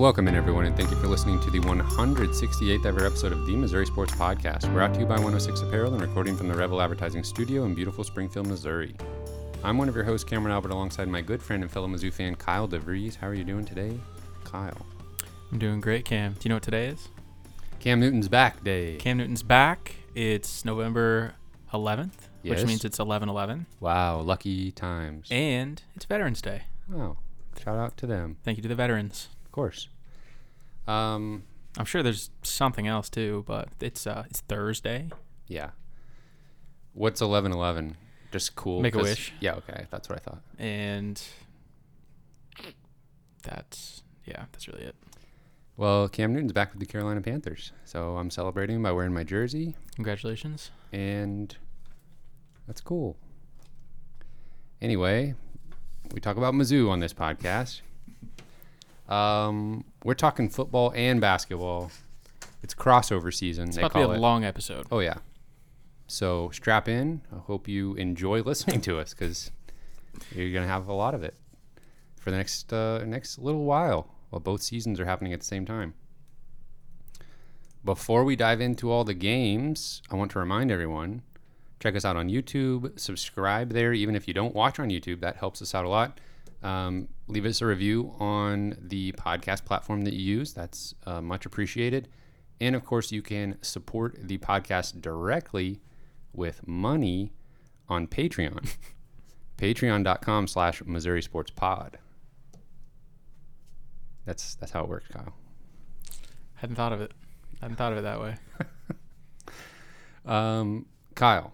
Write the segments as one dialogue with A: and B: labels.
A: Welcome in, everyone, and thank you for listening to the 168th ever episode of the Missouri Sports Podcast. Brought to you by 106 Apparel and recording from the Revel Advertising Studio in beautiful Springfield, Missouri. I'm one of your hosts, Cameron Albert, alongside my good friend and fellow Mizzou fan, Kyle DeVries. How are you doing today, Kyle?
B: I'm doing great, Cam. Do you know what today is?
A: Cam Newton's back day.
B: Cam Newton's back. It's November 11th,
A: Yes.
B: which means it's 11/11,
A: Wow, lucky times.
B: and it's Veterans Day.
A: Wow, shout out to them,
B: Thank you to the veterans.
A: Of course. Um,
B: I'm sure there's something else too, but it's uh it's Thursday.
A: yeah. What's 1111? Just cool.
B: Make a wish.
A: Yeah, okay, that's what I thought.
B: and that's yeah, that's really it.
A: Well, Cam Newton's back with the Carolina Panthers, so I'm celebrating by wearing my jersey,
B: Congratulations.
A: and that's cool. Anyway, we talk about Mizzou on this podcast. Um, we're talking football and basketball. It's crossover season.
B: It's
A: they
B: about to be a
A: it.
B: long episode.
A: Oh yeah. So strap in. I hope you enjoy listening to us because you're gonna have a lot of it for the next uh, next little while while both seasons are happening at the same time. Before we dive into all the games, I want to remind everyone check us out on YouTube, subscribe there. Even if you don't watch on YouTube, that helps us out a lot. Um, leave us a review on the podcast platform that you use. That's uh, much appreciated. And of course, you can support the podcast directly with money on Patreon. Patreon.com slash Missouri Sports Pod. That's that's how it works, Kyle.
B: Hadn't thought of it. Hadn't thought of it that way.
A: Um, Kyle,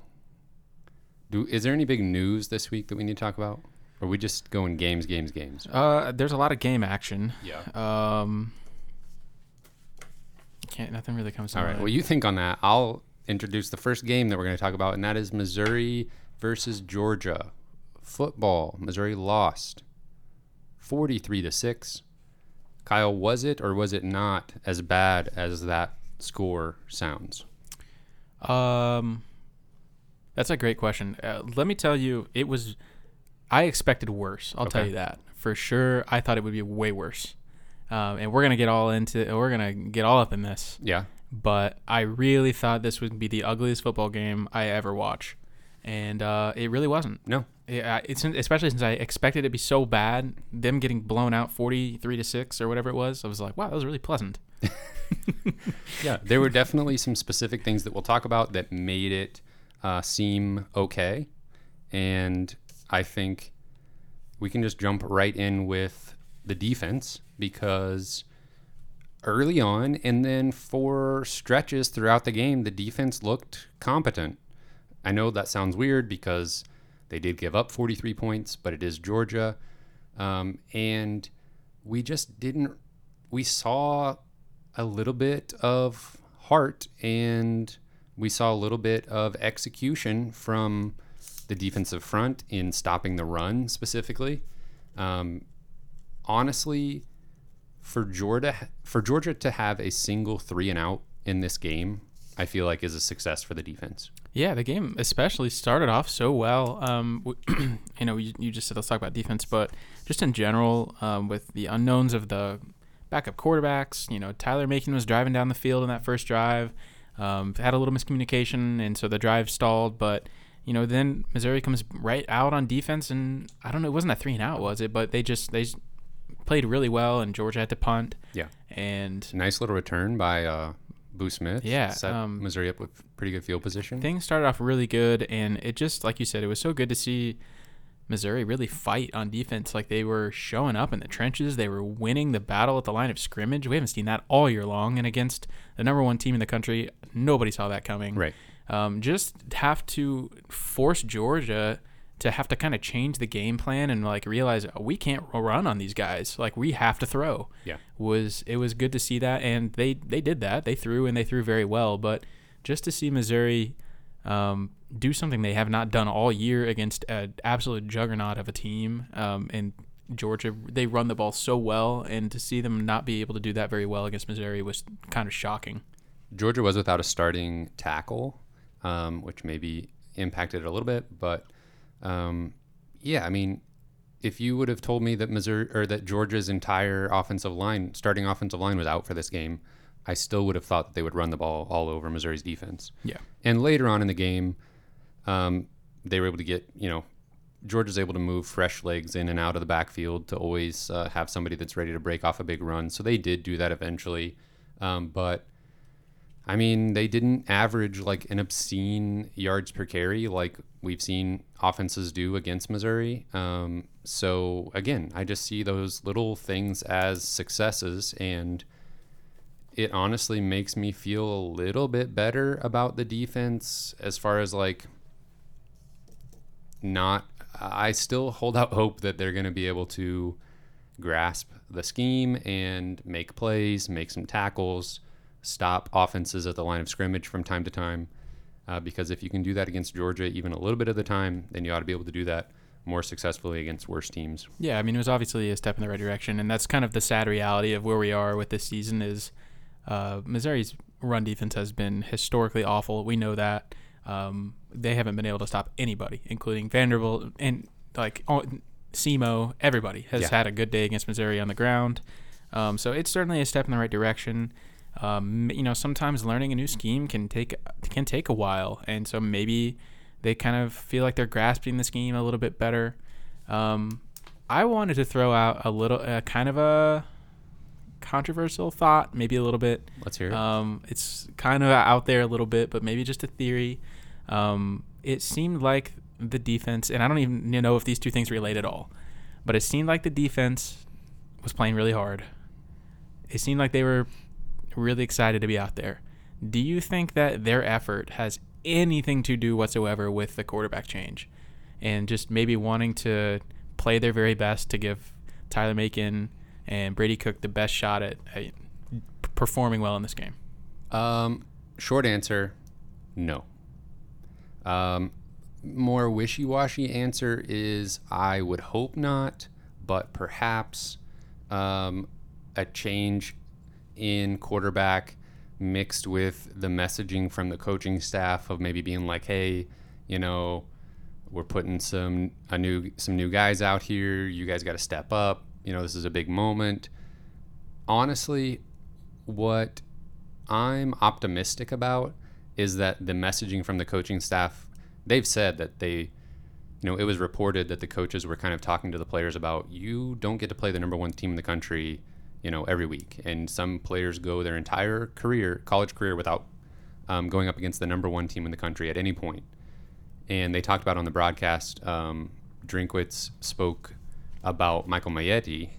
A: do is there any big news this week that we need to talk about? Or are we just going games, games, games?
B: Uh, there's a lot of game action.
A: Yeah.
B: Um, can't nothing really comes to
A: All right. Well, you think on that. I'll introduce the first game that we're going to talk about, and that is Missouri versus Georgia. Football. Missouri lost 43 to 6. Kyle, was it or was it not as bad as that score sounds?
B: Um, that's a great question. Uh, let me tell you, it was. I expected worse. I'll tell you that for sure. I thought it would be way worse. Um, and we're gonna get all into. We're gonna get all up in this.
A: Yeah.
B: But I really thought this would be the ugliest football game I ever watch, and uh, it really wasn't.
A: No.
B: Yeah, it's especially since I expected it to be so bad. Them getting blown out forty-three to six or whatever it was. I was like, wow, that was really pleasant.
A: Yeah, there were definitely some specific things that we'll talk about that made it uh, seem okay. And I think we can just jump right in with the defense because early on and then for stretches throughout the game, the defense looked competent. I know that sounds weird because they did give up 43 points, but it is Georgia. Um, and we just didn't, we saw a little bit of heart and we saw a little bit of execution from the defensive front in stopping the run specifically. Um, honestly, for Georgia for Georgia to have a single three and out in this game, I feel like is a success for the defense.
B: Yeah, the game especially started off so well. Um, you know, you, you just said let's talk about defense, but just in general, um, with the unknowns of the backup quarterbacks, you know, Tyler Macon was driving down the field in that first drive, um, had a little miscommunication, and so the drive stalled. But you know, then Missouri comes right out on defense, and I don't know, it wasn't a three and out, was it? But they just they played really well, and Georgia had to punt.
A: Yeah.
B: and
A: Nice little return by uh, Boo Smith.
B: Yeah,
A: set
B: um,
A: Missouri up with pretty good field position.
B: things started off really good and it just like you said it was so good to see missouri really fight on defense like they were showing up in the trenches they were winning the battle at the line of scrimmage we haven't seen that all year long and against the number one team in the country nobody saw that coming
A: Right.
B: Um, just have to force georgia to have to kind of change the game plan and like realize oh, we can't run on these guys. Like we have to throw.
A: Yeah.
B: was it was good to see that and they they did that. They threw and they threw very well but just to see missouri um, do something they have not done all year against an absolute juggernaut of a team um, and georgia they run the ball so well and to see them not be able to do that very well against missouri was kind of shocking.
A: Georgia was without a starting tackle, um, which maybe impacted it a little bit. But um, yeah, I mean, if you would have told me that Missouri or that Georgia's entire offensive line, starting offensive line, was out for this game, I still would have thought that they would run the ball all over Missouri's defense.
B: Yeah.
A: And later on in the game, um, they were able to get you know Georgia's able to move fresh legs in and out of the backfield to always uh, have somebody that's ready to break off a big run. So they did do that eventually, um, but I mean they didn't average like an obscene yards per carry like we've seen offenses do against Missouri. Um, so again, I just see those little things as successes and it honestly makes me feel a little bit better about the defense as far as like not I still hold out hope that they're going to be able to grasp the scheme and make plays, make some tackles, stop offenses at the line of scrimmage from time to time. Uh, because if you can do that against Georgia even a little bit of the time, then you ought to be able to do that more successfully against worse teams.
B: Yeah, I mean it was obviously a step in the right direction, and that's kind of the sad reality of where we are with this season. Is uh, Missouri's run defense has been historically awful. We know that. Um, they haven't been able to stop anybody, including Vanderbilt and like oh, SEMO. Everybody has
A: Yeah.
B: had a good day against Missouri on the ground. Um, so it's certainly a step in the right direction. Um, you know, sometimes learning a new scheme can take can take a while, and so maybe they kind of feel like they're grasping the scheme a little bit better. Um, I wanted to throw out a little, uh, kind of a controversial thought, maybe a little bit.
A: Let's hear it.
B: Um, it's kind of out there a little bit, but maybe just a theory. Um, it seemed like the defense, and I don't even know if these two things relate at all, but it seemed like the defense was playing really hard. It seemed like they were really excited to be out there. Do you think that their effort has anything to do whatsoever with the quarterback change and just maybe wanting to play their very best to give Tyler Macon and Brady Cook the best shot at, at performing well in this game?
A: Um, short answer, no. Um, more wishy-washy answer is I would hope not, but perhaps um, a change in quarterback mixed with the messaging from the coaching staff of maybe being like, hey, you know, we're putting some a new some new guys out here. You guys got to step up. You know, this is a big moment. Honestly, what I'm optimistic about is that the messaging from the coaching staff, they've said that they, you know, it was reported that the coaches were kind of talking to the players about you don't get to play the number one team in the country, you know, every week. And some players go their entire career, college career, without um, going up against the number one team in the country at any point. And they talked about on the broadcast, um, Drinkwitz spoke about Michael Maietti,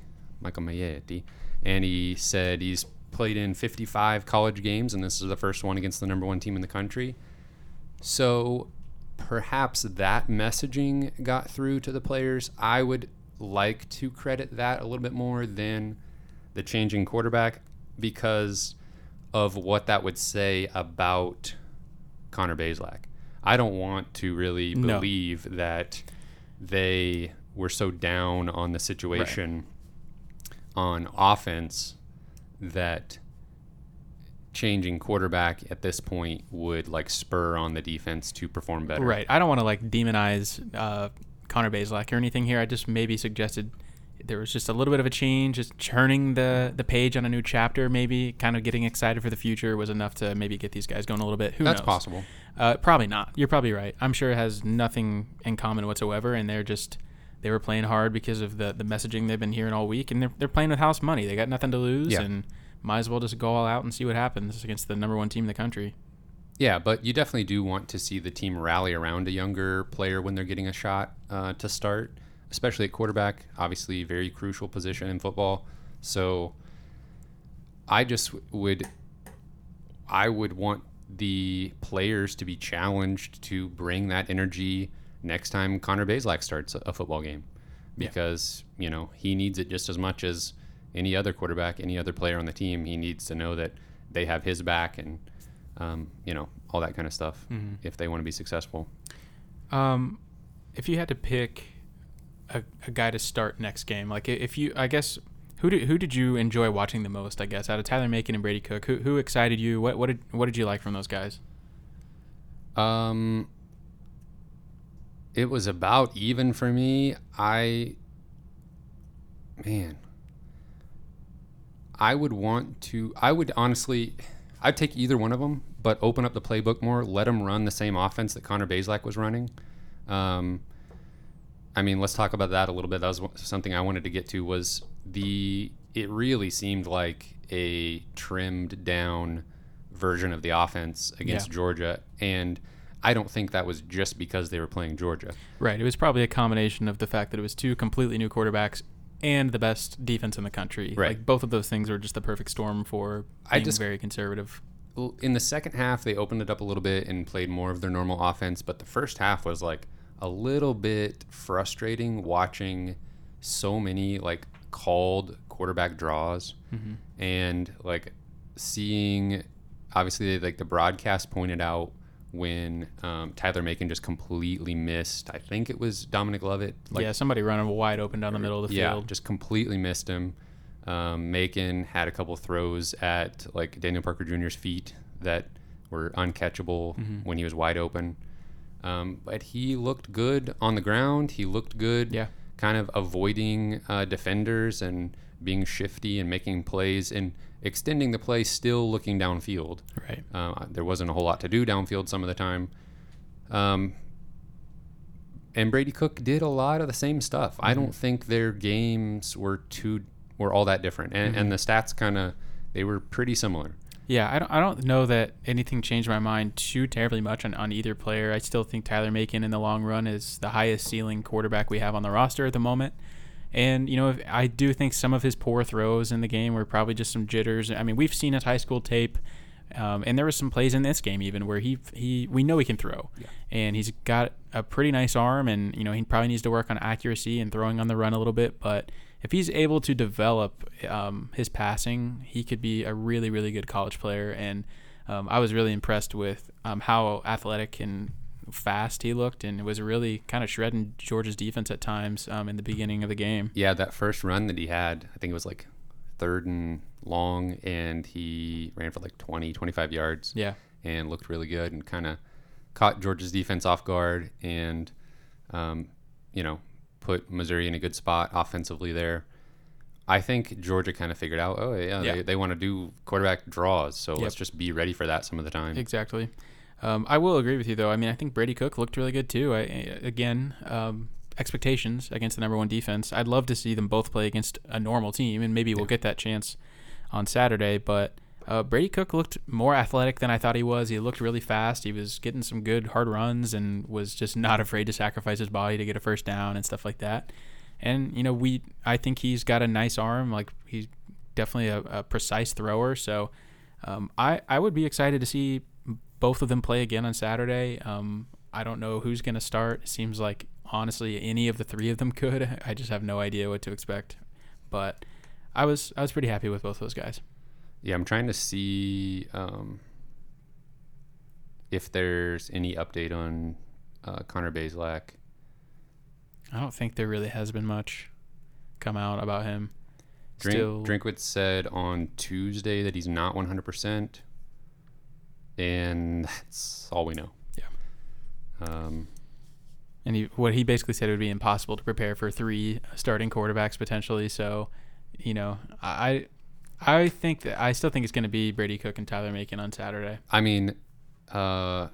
A: Michael Maietti, and he said he's played in 55 college games, and this is the first one against the number one team in the country. So perhaps that messaging got through to the players. I would like to credit that a little bit more than the changing quarterback because of what that would say about Connor Bazelak. I don't want to really
B: No.
A: believe that they were so down on the situation on offense that changing quarterback at this point would like spur on the defense to perform better.
B: Right. I don't want to like demonize uh, Connor Bazelak or anything here. I just maybe suggested there was just a little bit of a change, just turning the the page on a new chapter. Maybe kind of getting excited for the future was enough to maybe get these guys going a little bit. Who
A: That's
B: knows?
A: possible.
B: Uh, probably not. You're probably right. I'm sure it has nothing in common whatsoever, and they're just they were playing hard because of the the messaging they've been hearing all week, and they're they're playing with house money. They got nothing to lose,
A: Yeah.
B: and might as well just go all out and see what happens against the number one team in the country.
A: Yeah, but you definitely do want to see the team rally around a younger player when they're getting a shot uh, to start, especially at quarterback. Obviously, very crucial position in football. So, I just would, I would want the players to be challenged to bring that energy next time Connor Bazelak starts a, football game,
B: Yeah.
A: because you know he needs it just as much as any other quarterback, any other player on the team. He needs to know that they have his back and um, you know, all that kind of stuff if they want to be successful.
B: Um, if you had to pick a, a guy to start next game, like if you, I guess, who did who did you enjoy watching the most? I guess out of Tyler Macon and Brady Cook, who who excited you? What what did what did you like from those guys?
A: Um, it was about even for me. I man, I would want to. I would honestly, I'd take either one of them, but open up the playbook more. Let them run the same offense that Connor Bazelak was running. Um, I mean, let's talk about that a little bit. That was something I wanted to get to. Was the it really seemed like a trimmed down version of the offense against
B: Yeah.
A: Georgia, and I don't think that was just because they were playing Georgia.
B: Right. It was probably a combination of the fact that it was two completely new quarterbacks and the best defense in the country.
A: Right.
B: Like both of those things were just the perfect storm for
A: I just-
B: very conservative.
A: In the second half, they opened it up a little bit and played more of their normal offense, but the first half was like a little bit frustrating watching so many like called quarterback draws and like seeing obviously like the broadcast pointed out when um, Tyler Macon just completely missed. I think it was Dominic Lovett. Like
B: yeah, somebody running wide open down the middle of the
A: yeah,
B: field.
A: just completely missed him. Um, Macon had a couple throws at like Daniel Parker Jr.'s feet that were uncatchable
B: Mm-hmm.
A: when he was wide open. Um, but he looked good on the ground. He looked good,
B: Yeah.
A: kind of avoiding uh, defenders and being shifty and making plays and extending the play, still looking downfield.
B: Right.
A: Uh, there wasn't a whole lot to do downfield some of the time. Um, and Brady Cook did a lot of the same stuff. I don't think their games were too were all that different, and, and the stats kind of they were pretty similar.
B: Yeah, I don't, I don't know that anything changed my mind too terribly much on, on either player. I still think Tyler Macon in the long run is the highest ceiling quarterback we have on the roster at the moment. And, you know, if, I do think some of his poor throws in the game were probably just some jitters. I mean, we've seen his high school tape, um, and there were some plays in this game even where he, he we know he can throw. And he's got a pretty nice arm, and, you know, he probably needs to work on accuracy and throwing on the run a little bit. But if he's able to develop um, his passing, he could be a really, really good college player. And um, I was really impressed with um, how athletic and fast he looked, and it was really kind of shredding Georgia's defense at times um, in the beginning of the game.
A: Yeah, that first run that he had, I think it was like third and long, and he ran for like 20, 25 yards.
B: Yeah,
A: and looked really good and kind of caught Georgia's defense off guard and, um, you know, put Missouri in a good spot offensively there. I think Georgia kind of figured out, oh, yeah,
B: Yeah.
A: they, they want to do quarterback draws, so
B: Yep.
A: let's just be ready for that some of the time.
B: exactly. Um, I will agree with you though. I mean, I think Brady Cook looked really good too. I, again, um, expectations against the number one defense. I'd love to see them both play against a normal team, and maybe we'll get that chance on Saturday. But uh, Brady Cook looked more athletic than I thought he was. He looked really fast. He was getting some good hard runs and was just not afraid to sacrifice his body to get a first down and stuff like that. And you know, we I think he's got a nice arm. Like he's definitely a, a precise thrower. So um, I I would be excited to see both of them play again on Saturday. Um, I don't know who's going to start. It seems like honestly any of the three of them could. I just have no idea what to expect. But I was I was pretty happy with both of those guys.
A: Yeah, I'm trying to see um, if there's any update on uh, Connor Bazelak.
B: I don't think there really has been much come out about him.
A: Drink,
B: Still,
A: Drinkwitz said on Tuesday that he's not 100%, and that's all we know.
B: Yeah.
A: Um,
B: and he, what he basically said it would be impossible to prepare for three starting quarterbacks potentially. So, you know, I I think that I still think it's going to be Brady Cook and Tyler Macon on Saturday.
A: I mean, uh,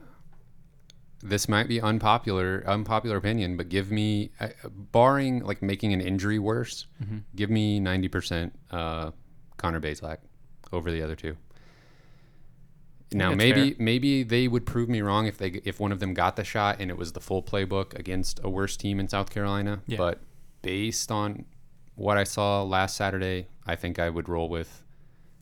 A: this might be unpopular, unpopular opinion, but give me, uh, barring like making an injury worse,
B: Mm-hmm.
A: give me 90% uh, Connor Bazelak over the other two. Now
B: that's
A: maybe
B: fair.
A: maybe they would prove me wrong if they if one of them got the shot and it was the full playbook against a worse team in South Carolina.
B: Yeah.
A: But based on what I saw last Saturday, I think I would roll with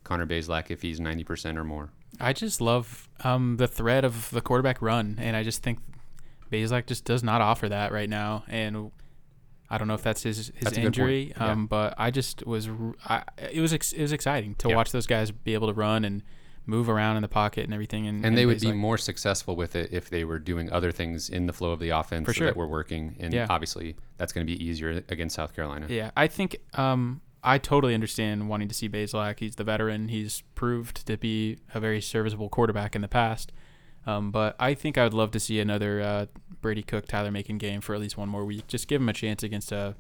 A: Connor Bazelak if he's ninety percent or more.
B: I just love um, the threat of the quarterback run, and I just think Bazelak just does not offer that right now. And I don't know if that's his his
A: That's
B: injury.
A: Yeah.
B: um, but I just was I, it was ex- it was exciting to
A: Yeah.
B: watch those guys be able to run and move around in the pocket and everything. And,
A: And they would be
B: Bazelak-
A: more successful with it if they were doing other things in the flow of the offense
B: For sure.
A: that were working. And
B: Yeah.
A: obviously, that's going to be easier against South Carolina.
B: Yeah, I think um, I totally understand wanting to see Bazelak. He's the veteran. He's proved to be a very serviceable quarterback in the past. Um, but I think I would love to see another uh, Brady Cook, Tyler Macon game for at least one more week. Just give him a chance against a,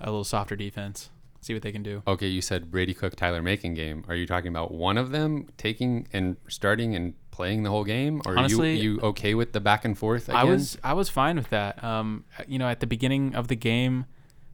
B: a little softer defense. See what they can do.
A: Okay, you said Brady Cook, Tyler Macon game. Are you talking about one of them taking and starting and playing the whole game, or
B: Honestly,
A: are you, you okay with the back and forth? Again?
B: I was I was fine with that. Um, you know, at the beginning of the game,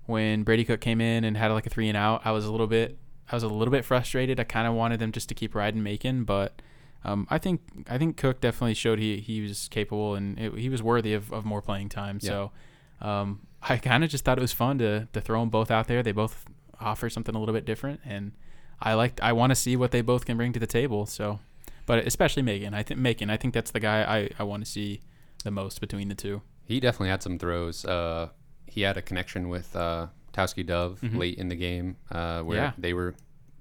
B: when Brady Cook came in and had like a three and out, I was a little bit I was a little bit frustrated. I kind of wanted them just to keep riding Macon, but um, I think I think Cook definitely showed he he was capable and it, he was worthy of, of more playing time.
A: Yeah.
B: So um, I kind of just thought it was fun to to throw them both out there. They both offer something a little bit different, and I like I want to see what they both can bring to the table. So, but especially Megan, I think Macon, I think that's the guy I I want to see the most between the two.
A: He definitely had some throws. Uh, he had a connection with uh, Tauskie Dove
B: Mhm.
A: late in the game, uh, where
B: Yeah.
A: they were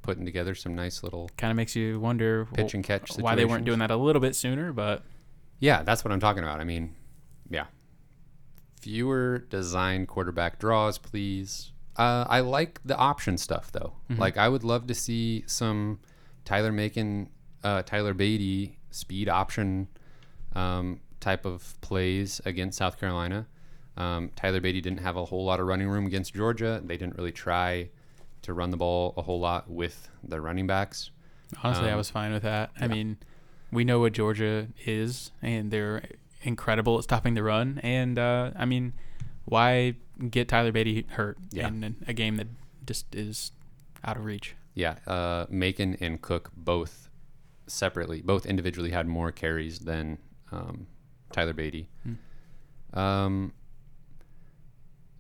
A: putting together some nice little
B: Kind of makes you wonder
A: pitch and catch.
B: why they weren't doing that a little bit sooner, but
A: Yeah, that's what I'm talking about. I mean, yeah. Fewer design quarterback draws, please. Uh, I like the option stuff though.
B: Mhm.
A: Like I would love to see some Tyler Macon, uh, Tyler Badie speed option um, type of plays against South Carolina. Um, Tyler Badie didn't have a whole lot of running room against Georgia. They didn't really try to run the ball a whole lot with the running backs.
B: honestly, I
A: Um,
B: was fine with that. I mean, we know what Georgia is, and they're incredible at stopping the run. And uh, I mean, why get Tyler Badie hurt
A: Yeah.
B: in a game that just is out of reach?
A: Yeah, uh, Macon and Cook both separately, both individually had more carries than um, Tyler Badie. Um,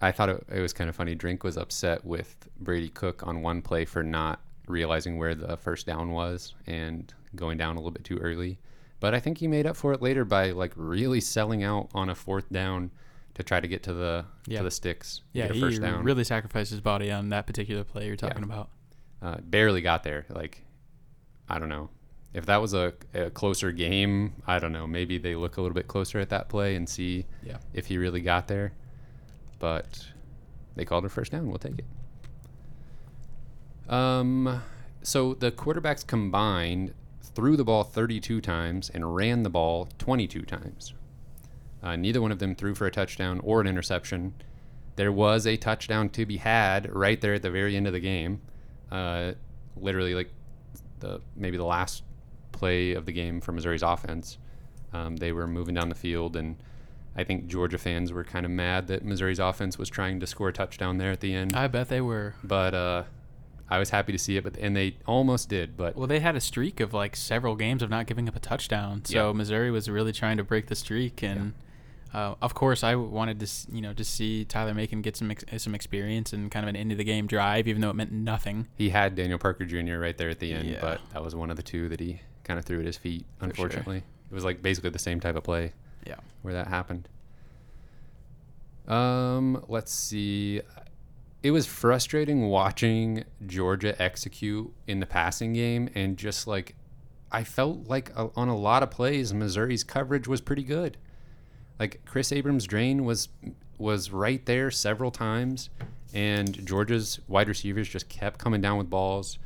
A: I thought it, it was kind of funny. Drink was upset with Brady Cook on one play for not realizing where the first down was and going down a little bit too early. But I think he made up for it later by like really selling out on a fourth down to try to get to the
B: Yeah.
A: to the sticks.
B: Yeah,
A: get a
B: he
A: first down.
B: really sacrificed his body on that particular play you're talking about.
A: uh, barely got there. Like, I don't know. If that was a, a closer game, I don't know. Maybe they look a little bit closer at that play and see
B: Yeah.
A: if he really got there. But they called it first down. We'll take it. Um, so the quarterbacks combined threw the ball 32 times and ran the ball 22 times. Uh, neither one of them threw for a touchdown or an interception. There was a touchdown to be had right there at the very end of the game. Uh, literally, like the maybe the last play of the game for Missouri's offense. Um, they were moving down the field, and I think Georgia fans were kind of mad that Missouri's offense was trying to score a touchdown there at the end.
B: I bet they were.
A: but uh, I was happy to see it, but and they almost did. But
B: Well, they had a streak of like several games of not giving up a touchdown. So
A: Yeah.
B: Missouri was really trying to break the streak, and uh, of course, I wanted to you know to see Tyler Macon get some ex- some experience and kind of an end of the game drive, even though it meant nothing.
A: he had Daniel Parker Jr. right there at the end,
B: Yeah.
A: but that was one of the two that he kind of threw at his feet.
B: For sure.
A: Unfortunately, it was like basically the same type of play.
B: Yeah.
A: where that happened. Um, let's see. It was frustrating watching Georgia execute in the passing game, and just like I felt like a, on a lot of plays, Missouri's coverage was pretty good. Like Kris Abrams-Draine was was right there several times, and Georgia's wide receivers just kept coming down with balls.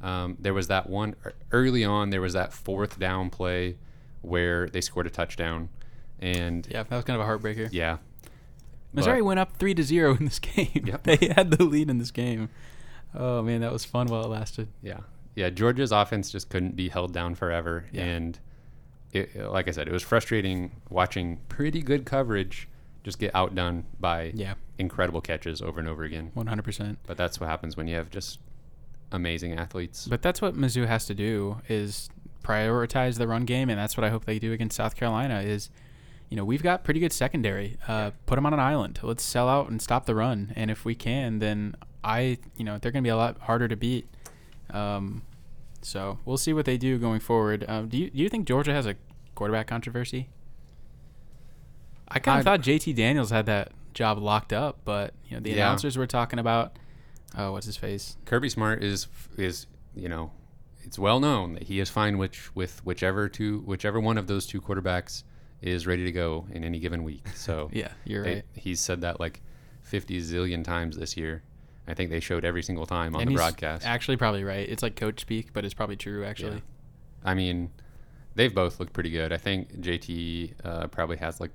A: Um, there was that one early on. There was that fourth down play where they scored a touchdown, and
B: Yeah, that was kind of a heartbreaker.
A: yeah,
B: Missouri
A: but-
B: went up three to zero in this game.
A: Yep.
B: they had the lead in this game. Oh man, that was fun while it lasted.
A: Yeah, yeah. Georgia's offense just couldn't be held down forever,
B: Yeah.
A: and it, like I said, it was frustrating watching pretty good coverage just get outdone by
B: Yeah,
A: incredible catches over and over again.
B: one hundred percent.
A: But that's what happens when you have just amazing athletes.
B: But that's what Mizzou has to do is prioritize the run game, and that's what I hope they do against South Carolina. Is you know we've got pretty good secondary. Uh,
A: Yeah.
B: Put them on an island. Let's sell out and stop the run. And if we can, then I you know they're going to be a lot harder to beat. Um, so we'll see what they do going forward. Um, do you do you think Georgia has a quarterback controversy? I kind of thought JT Daniels had that job locked up, but you know the
A: Yeah.
B: announcers were talking about. Oh, what's his face?
A: Kirby Smart is is you know it's well known that he is fine which with whichever two whichever one of those two quarterbacks is ready to go in any given week. So
B: Yeah, you're
A: they-
B: right.
A: he's said that like 50 zillion times this year. I think they showed every single time on
B: And
A: the broadcast.
B: Actually, probably right. It's like coach speak, but it's probably true. Actually,
A: I mean, they've both looked pretty good. I think JT uh, probably has like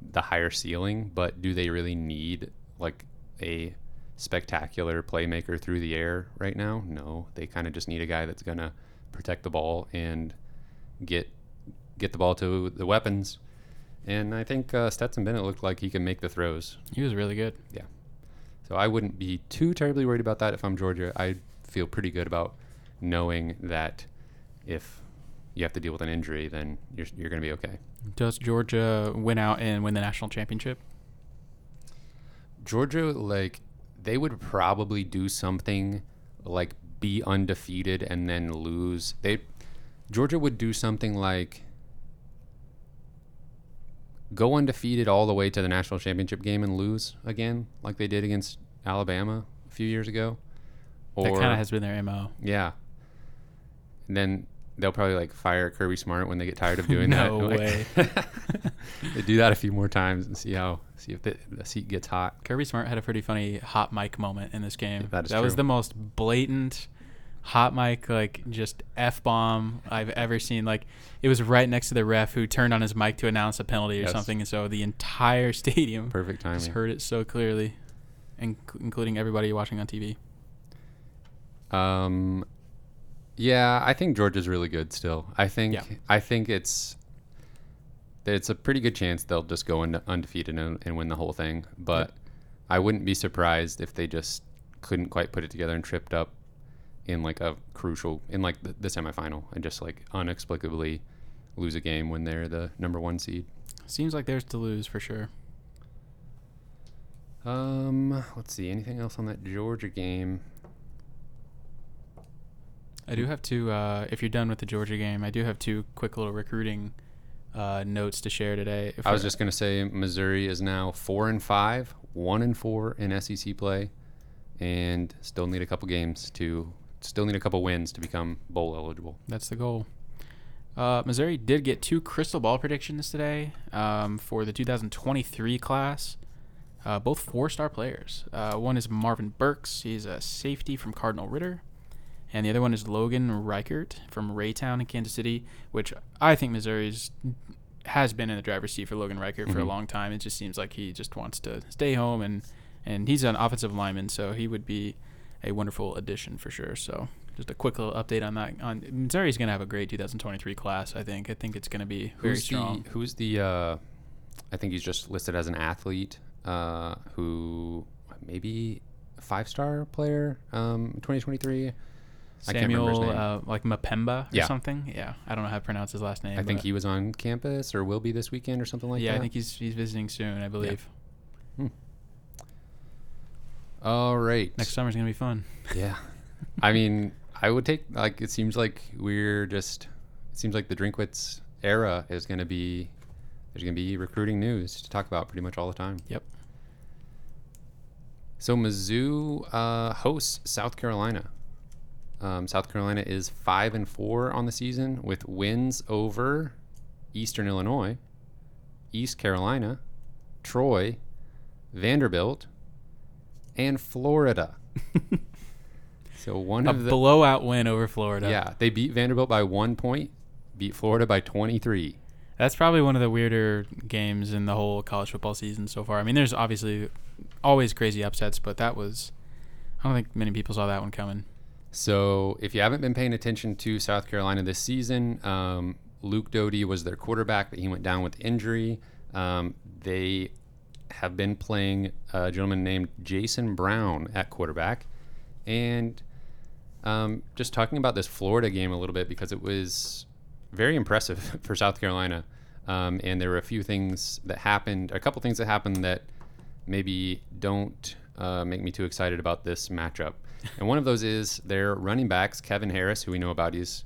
A: the higher ceiling, but do they really need like a spectacular playmaker through the air right now. No, they kind of just need a guy that's gonna protect the ball and get get the ball to the weapons. And I think uh, Stetson Bennett looked like he can make the throws.
B: He was really good.
A: So I wouldn't be too terribly worried about that if I'm Georgia. I feel pretty good about knowing that if you have to deal with an injury, then you're, you're going to be okay.
B: Does Georgia win out and win the national championship?
A: Georgia, like, they would probably do something like be undefeated and then lose. They Georgia would do something like go undefeated all the way to the national championship game and lose again, like they did against Alabama a few years ago.
B: that kind of has been their mo.
A: Yeah. And then they'll probably like fire Kirby Smart when they get tired of doing
B: No
A: that. Like,
B: way.
A: they do that a few more times and see how see if the, the seat gets hot.
B: Kirby Smart had a pretty funny hot mic moment in this game.
A: That is
B: was
A: true.
B: the most blatant hot mic, like just f bomb I've ever seen. Like it was right next to the ref who turned on his mic to announce a penalty or
A: Yes.
B: something, and so the entire stadium
A: Perfect
B: just heard it so clearly, inc- including everybody watching on TV.
A: Um, yeah, I think Georgia's really good still. I think
B: Yeah.
A: I think it's it's a pretty good chance they'll just go into undefeated and, and win the whole thing. But I wouldn't be surprised if they just couldn't quite put it together and tripped up in like a crucial in like the, the semifinal and just like inexplicably lose a game when they're the number one seed.
B: Seems like theirs to lose for sure.
A: Um, let's see. Anything else on that Georgia game?
B: I do have two. Uh, if you're done with the Georgia game, I do have two quick little recruiting uh, notes to share today. If
A: I was just gonna say Missouri is now four and five, one and four in SEC play, and still need a couple games to still need a couple wins to become bowl eligible.
B: That's the goal. Uh, Missouri did get two crystal ball predictions today um, for the 2023 class. Uh, both four-star players. Uh, one is Marvin Burks. He's a safety from Cardinal Ritter, and the other one is Logan Reichert from Raytown in Kansas City, which I think Missouri's has been in the driver's seat for Logan Reichert for a
A: Mhm.
B: long time. It just seems like he just wants to stay home, and and he's an offensive lineman, so he would be a wonderful addition for sure. So just a quick little update on that. On Missouri's going to have a great 2023 class. I think. I think it's going to be very
A: Who's
B: strong.
A: the Who's the? Uh, I think he's just listed as an athlete uh, who maybe a five star player. Um, 2023. I can't remember his
B: Samuel,
A: name.
B: uh, like Mapemba or
A: Yeah.
B: something. Yeah, I don't know how to pronounce his last name.
A: I think he was on campus or will be this weekend or something like
B: yeah,
A: that.
B: Yeah, I think he's he's visiting soon. I believe
A: All right.
B: next summer's going to be fun.
A: Yeah. I mean, I would take like it seems like we're just it seems like the Drinkwitz era is going to be there's going to be recruiting news to talk about pretty much all the time.
B: Yep.
A: So Mizzou uh, hosts South Carolina. Um, South Carolina is five and four on the season with wins over Eastern Illinois, East Carolina, Troy, Vanderbilt, and Florida. so one
B: A
A: of the
B: blowout win over Florida.
A: yeah, they beat Vanderbilt by one point, beat Florida by 23.
B: That's probably one of the weirder games in the whole college football season so far. I mean, there's obviously always crazy upsets, but that was I don't think many people saw that one coming.
A: So if you haven't been paying attention to South Carolina this season, um, Luke Doty was their quarterback, but he went down with injury. Um, they have been playing a gentleman named Jason Brown at quarterback, and um, just talking about this Florida game a little bit because it was very impressive for South Carolina. Um, and there were a few things that happened, a couple things that happened that maybe don't uh, make me too excited about this matchup. And one of those is their running backs, Kevin Harris, who we know about, he's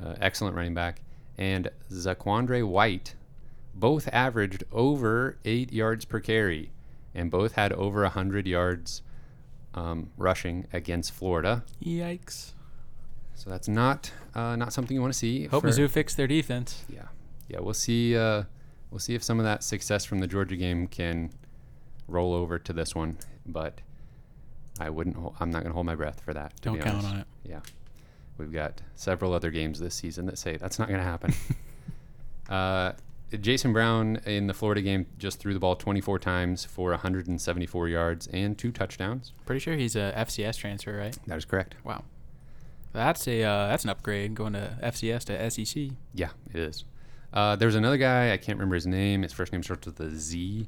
A: uh, excellent running back, and Zaquandre White, both averaged over eight yards per carry, and both had over hundred yards um, rushing against Florida.
B: Yikes!
A: So that's not uh, not something you want to see.
B: Hope
A: for-
B: Mizzou fixed their defense.
A: yeah, yeah. We'll see. Uh, we'll see if some of that success from the Georgia game can roll over to this one. But I wouldn't. Hol- I'm not going to hold my breath for that.
B: Don't count on it.
A: Yeah, we've got several other games this season that say that's not going to happen. uh, Jason Brown in the Florida game just threw the ball 24 times for 174 yards and two touchdowns.
B: Pretty sure he's a FCS transfer, right?
A: That is correct.
B: Wow. That's a uh, that's an upgrade going to FCS to SEC.
A: Yeah, it is. Uh, there's another guy I can't remember his name. His first name starts with a Z,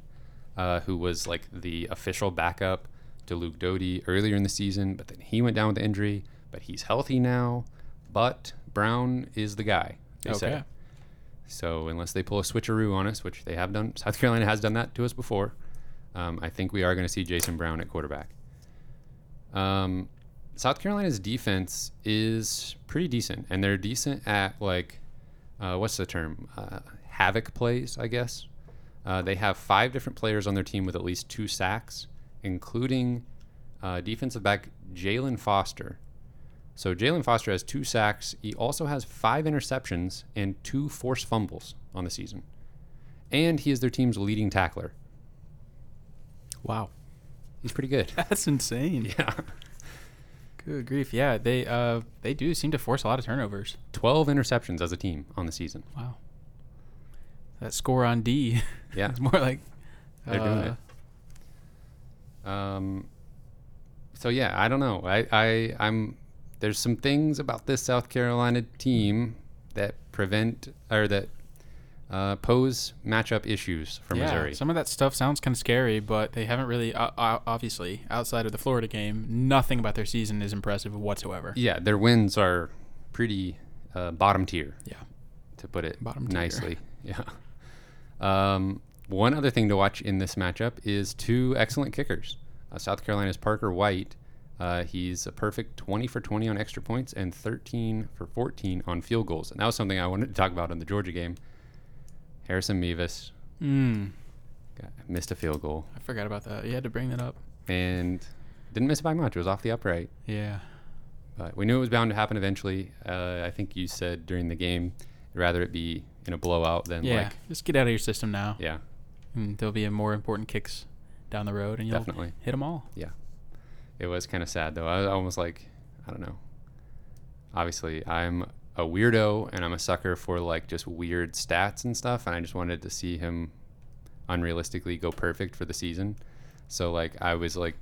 A: uh, who was like the official backup to Luke Doty earlier in the season, but then he went down with the injury. But he's healthy now. But Brown is the guy. They say. So unless they pull a switcheroo on us, which they have done, South Carolina has done that to us before. Um, I think we are going to see Jason Brown at quarterback. Um, South Carolina's defense is pretty decent, and they're decent at like, uh, what's the term? Uh, havoc plays, I guess. Uh, they have five different players on their team with at least two sacks, including uh, defensive back Jaylan Foster. So Jaylan Foster has two sacks. He also has five interceptions and two forced fumbles on the season, and he is their team's leading tackler.
B: Wow.
A: He's pretty good.
B: That's insane.
A: yeah.
B: Good grief. Yeah, they uh they do seem to force a lot of turnovers.
A: 12 interceptions as a team on the season.
B: Wow. That score on D.
A: Yeah.
B: it's more like
A: They're doing
B: uh,
A: it. Um, so yeah, I don't know. I, I I'm there's some things about this South Carolina team that prevent or that uh, pose matchup issues for
B: yeah,
A: Missouri.
B: Some of that stuff sounds kind of scary, but they haven't really, uh, obviously, outside of the Florida game, nothing about their season is impressive whatsoever.
A: yeah, their wins are pretty uh, bottom tier.
B: Yeah.
A: to put it
B: Bottom tier.
A: nicely. Yeah. Um, one other thing to watch in this matchup is two excellent kickers. Uh, South Carolina's Parker White. Uh, he's a perfect 20 for 20 on extra points and 13 for 14 on field goals. And that was something I wanted to talk about in the Georgia game. Harrison Mevis
B: Mm,
A: got, missed a field goal
B: I forgot about that. You had to bring that up.
A: and didn't miss it by much. It was off the upright.
B: Yeah.
A: But we knew it was bound to happen eventually. Uh, I think you said during the game, rather it be in a blowout than
B: Yeah.
A: like,
B: Just get out of your system now.
A: yeah,
B: And there'll be a more important kicks down the road, and you'll
A: definitely.
B: hit them all.
A: It was kind of sad though. I was almost like, I don't know. Obviously, I'm a weirdo and I'm a sucker for like just weird stats and stuff, and I just wanted to see him unrealistically go perfect for the season. So like, I was like,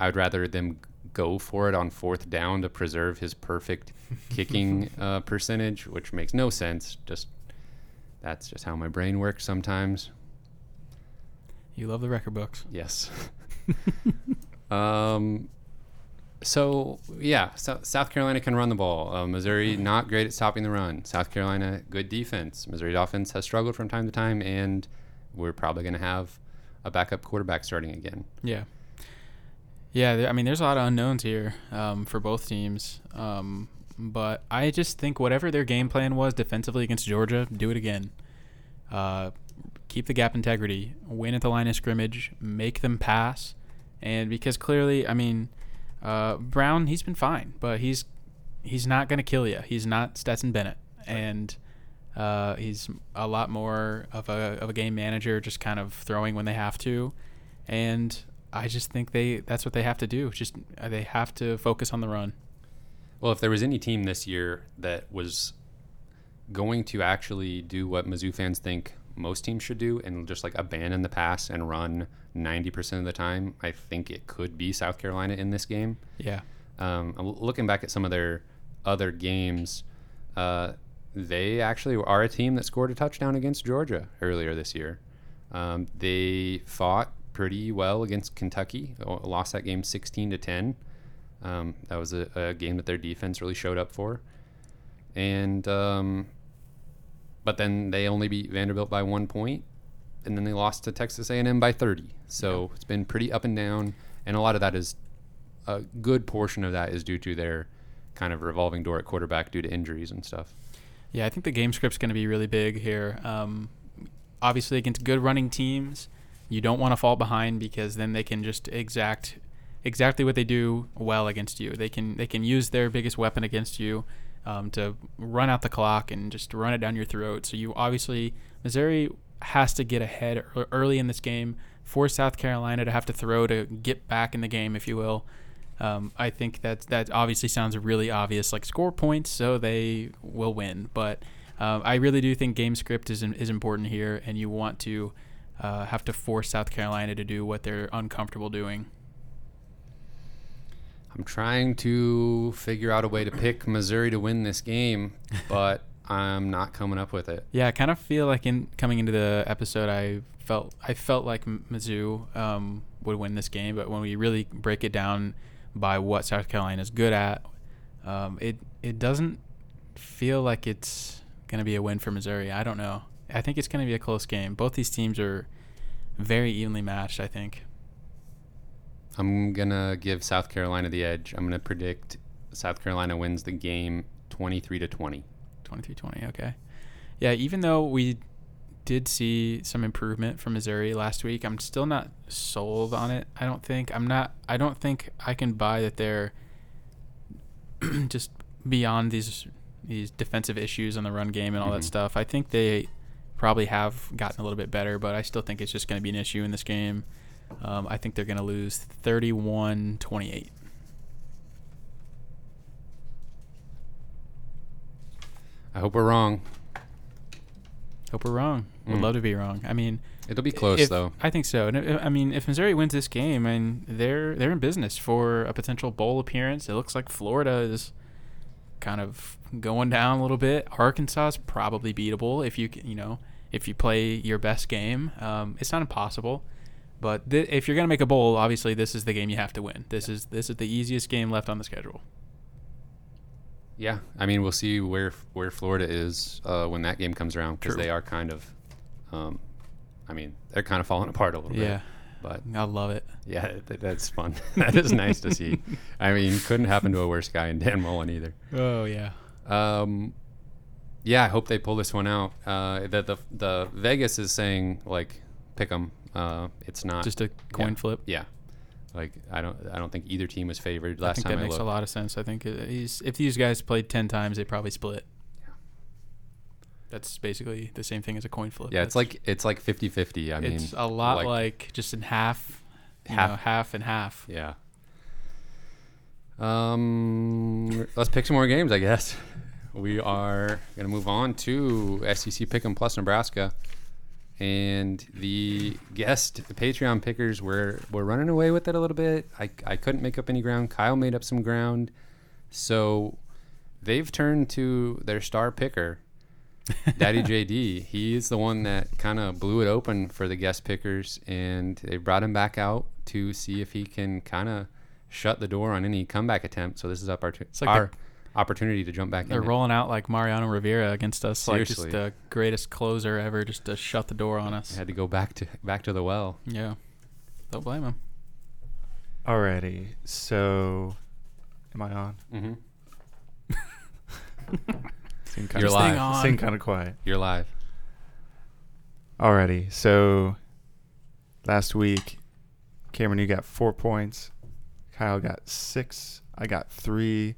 A: I'd rather them go for it on fourth down to preserve his perfect kicking uh, percentage, which makes no sense. Just that's just how my brain works sometimes.
B: You love the record books.
A: Yes. um, so yeah, so South Carolina can run the ball. Uh, Missouri not great at stopping the run. South Carolina good defense. Missouri offense has struggled from time to time, and we're probably going to have a backup quarterback starting again.
B: Yeah. Yeah, I mean, there's a lot of unknowns here um, for both teams. Um, but I just think whatever their game plan was defensively against Georgia, do it again. Uh, keep the gap integrity, win at the line of scrimmage, make them pass. And because clearly, I mean, uh, Brown, he's been fine, but he's he's not going to kill you. He's not Stetson Bennett. And uh, he's a lot more of a, of a game manager, just kind of throwing when they have to. And I just think they that's what they have to do. Just uh, they have to focus on the run.
A: Well, if there was any team this year that was going to actually do what Mizzou fans think most teams should do and just like abandon the pass and run 90% of the time, I think it could be South Carolina in this game.
B: Yeah.
A: Um, I'm looking back at some of their other games, uh, they actually are a team that scored a touchdown against Georgia earlier this year. Um, they fought pretty well against Kentucky, lost that game 16 to 10. Um, that was a, a game that their defense really showed up for, and um, but then they only beat Vanderbilt by one point, and then they lost to Texas A&M by 30. So it's been pretty up and down, and a lot of that is a good portion of that is due to their kind of revolving door at quarterback due to injuries and stuff.
B: Yeah, I think the game script's going to be really big here. Um, obviously, against good running teams, you don't want to fall behind because then they can just exact exactly what they do well against you. They can they can use their biggest weapon against you um, to run out the clock and just run it down your throat. So you obviously Missouri has to get ahead early in this game, for South Carolina to have to throw to get back in the game, if you will. Um, I think that that obviously sounds really obvious, like score points so they will win. But Um, I really do think game script is is important here, and you want to uh, have to force South Carolina to do what they're uncomfortable doing.
A: I'm trying to figure out a way to pick Missouri to win this game, but I'm not coming up with it.
B: Yeah, I kind of feel like in coming into the episode, I felt I felt like Mizzou um, would win this game, but when we really break it down by what South Carolina is good at, um, it it doesn't feel like it's gonna be a win for Missouri. I don't know. I think it's gonna be a close game. Both these teams are very evenly matched. I think.
A: I'm gonna give South Carolina the edge. I'm gonna predict South Carolina wins the game 23 to 20.
B: 23-20. Okay. Yeah, even though we did see some improvement from Missouri last week, I'm still not sold on it. I don't think I'm not. I don't think I can buy that they're just beyond these these defensive issues on the run game and all that
A: Mhm.
B: stuff. I think they probably have gotten a little bit better, but I still think it's just going to be an issue in this game. Um, I think they're going to lose 31-28.
A: I hope we're wrong.
B: Hope we're wrong. Would
A: Mm.
B: love to be wrong. I mean,
A: It'll be close
B: if-
A: though.
B: I think so. And uh, I mean, if Missouri wins this game, I and they're they're in business for a potential bowl appearance. It looks like Florida is kind of going down a little bit. Arkansas is probably beatable if you you know if you play your best game. Um, it's not impossible, but th- if you're gonna make a bowl, obviously this is the game you have to win. This is this is the easiest game left on the schedule.
A: Yeah, I mean we'll see where where Florida is uh, when that game comes around because they are kind of, um, I mean they're kind of falling apart a little
B: Yeah,
A: bit. But
B: I love it.
A: yeah, th- that's fun. that is nice to see. I mean, couldn't happen to a worse guy in Dan Mullen either.
B: Oh yeah.
A: Um, yeah, I hope they pull this one out. Uh, the, the the Vegas is saying like pick them. Uh, it's not
B: Just a coin
A: yeah.
B: flip.
A: Yeah, like I don't I don't think either team was favored last time.
B: I think
A: time
B: that
A: I
B: makes
A: looked.
B: a lot of sense. I think he's, if these guys played 10 times, they probably split.
A: Yeah.
B: That's basically the same thing as a coin flip.
A: Yeah, it's
B: That's-
A: like it's like 50-50. I mean,
B: it's a lot
A: like-
B: like, just in half, you
A: Half.
B: know, half and half.
A: Yeah. Um, let's pick some more games, I guess. We are going to move on to SEC Pick'em Plus Nebraska. And the guest the Patreon pickers were, were running away with it a little bit. I, I couldn't make up any ground. Kyle made up some ground. So they've turned to their star picker, Daddy JD. He's the one that kind of blew it open for the guest pickers, and they brought him back out to see if he can kind of shut the door on any comeback attempt. So this is opportu-
B: like
A: our opportunity to jump back in.
B: They're
A: in.
B: rolling out like Mariano Rivera against us, like just the greatest closer ever, just to shut the door on us.
A: Had to go back to back to the well.
B: Yeah. Don't blame him.
C: Alrighty, so am I on?
A: Mm-hmm.
C: Seem
A: You're
C: of,
A: live.
C: Seem kind of quiet.
A: You're live.
C: Alrighty, so last week, Cameron, you got four points. Kyle got six. I got three,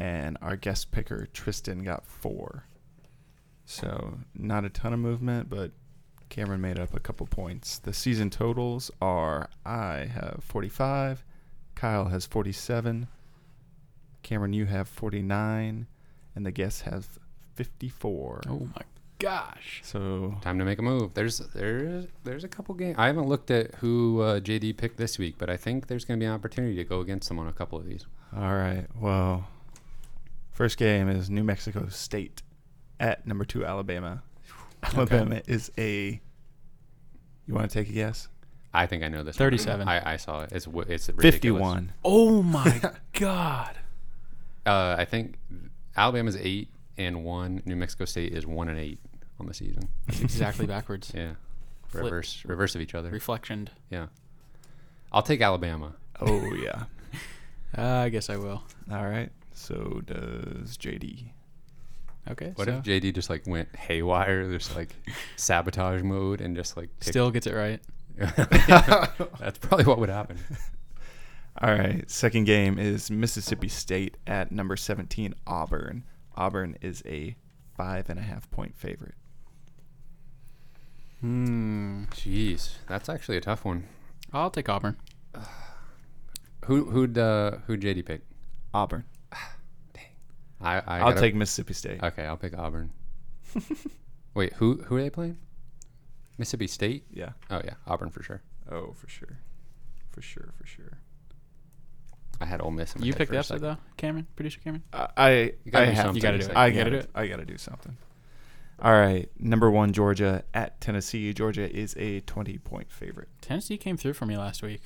C: and our guest picker Tristan got four. So not a ton of movement, but Cameron made up a couple points. The season totals are: I have 45, Kyle has 47, Cameron you have 49, and the guest has 54.
B: Oh my gosh.
C: So
A: Time to make a move. There's there's there's a couple games. I haven't looked at who uh, JD picked this week, but I think there's going to be an opportunity to go against them on a couple of these.
C: All right. Well, first game is New Mexico State at number two Alabama. Alabama is a. You want to take a guess?
A: I think I know this.
B: 37.
A: I, I saw it. It's it's ridiculous.
C: Fifty-one.
B: Oh my god.
A: Uh, I think Alabama's eight and one. New Mexico State is one and eight on the season.
B: That's exactly backwards.
A: Yeah,
B: Flip.
A: reverse reverse of each other.
B: Reflectioned.
A: Yeah, I'll take Alabama.
C: Oh yeah.
B: Uh, I guess I will.
C: All right. So does JD.
B: Okay.
A: What
B: so
A: if JD just like went haywire, just like sabotage mode, and just like picked-
B: still gets it right?
A: That's probably what would happen.
C: All right. Second game is Mississippi State at number seventeen Auburn. Auburn is a five and a half point favorite.
B: Hmm.
A: Jeez, that's actually a tough one.
B: I'll take Auburn.
A: Who who'd uh, who'd JD pick?
C: Auburn.
A: I, I
C: I'll
A: gotta-
C: take Mississippi State.
A: Okay, I'll pick Auburn. Wait, who who are they playing? Mississippi State.
C: Yeah.
A: Oh yeah, Auburn for sure.
C: Oh, for sure. For sure, for sure.
A: I had Ole Miss. In my
B: You picked
A: for
B: the
A: a
B: upset though, Cameron, producer Cameron.
C: I I,
A: gotta
C: I
A: do
C: have
A: something.
B: You gotta do it.
C: I gotta,
B: gotta do it.
C: I gotta do something. All right, number one Georgia at Tennessee. Georgia is a twenty point favorite.
B: Tennessee came through for me last week.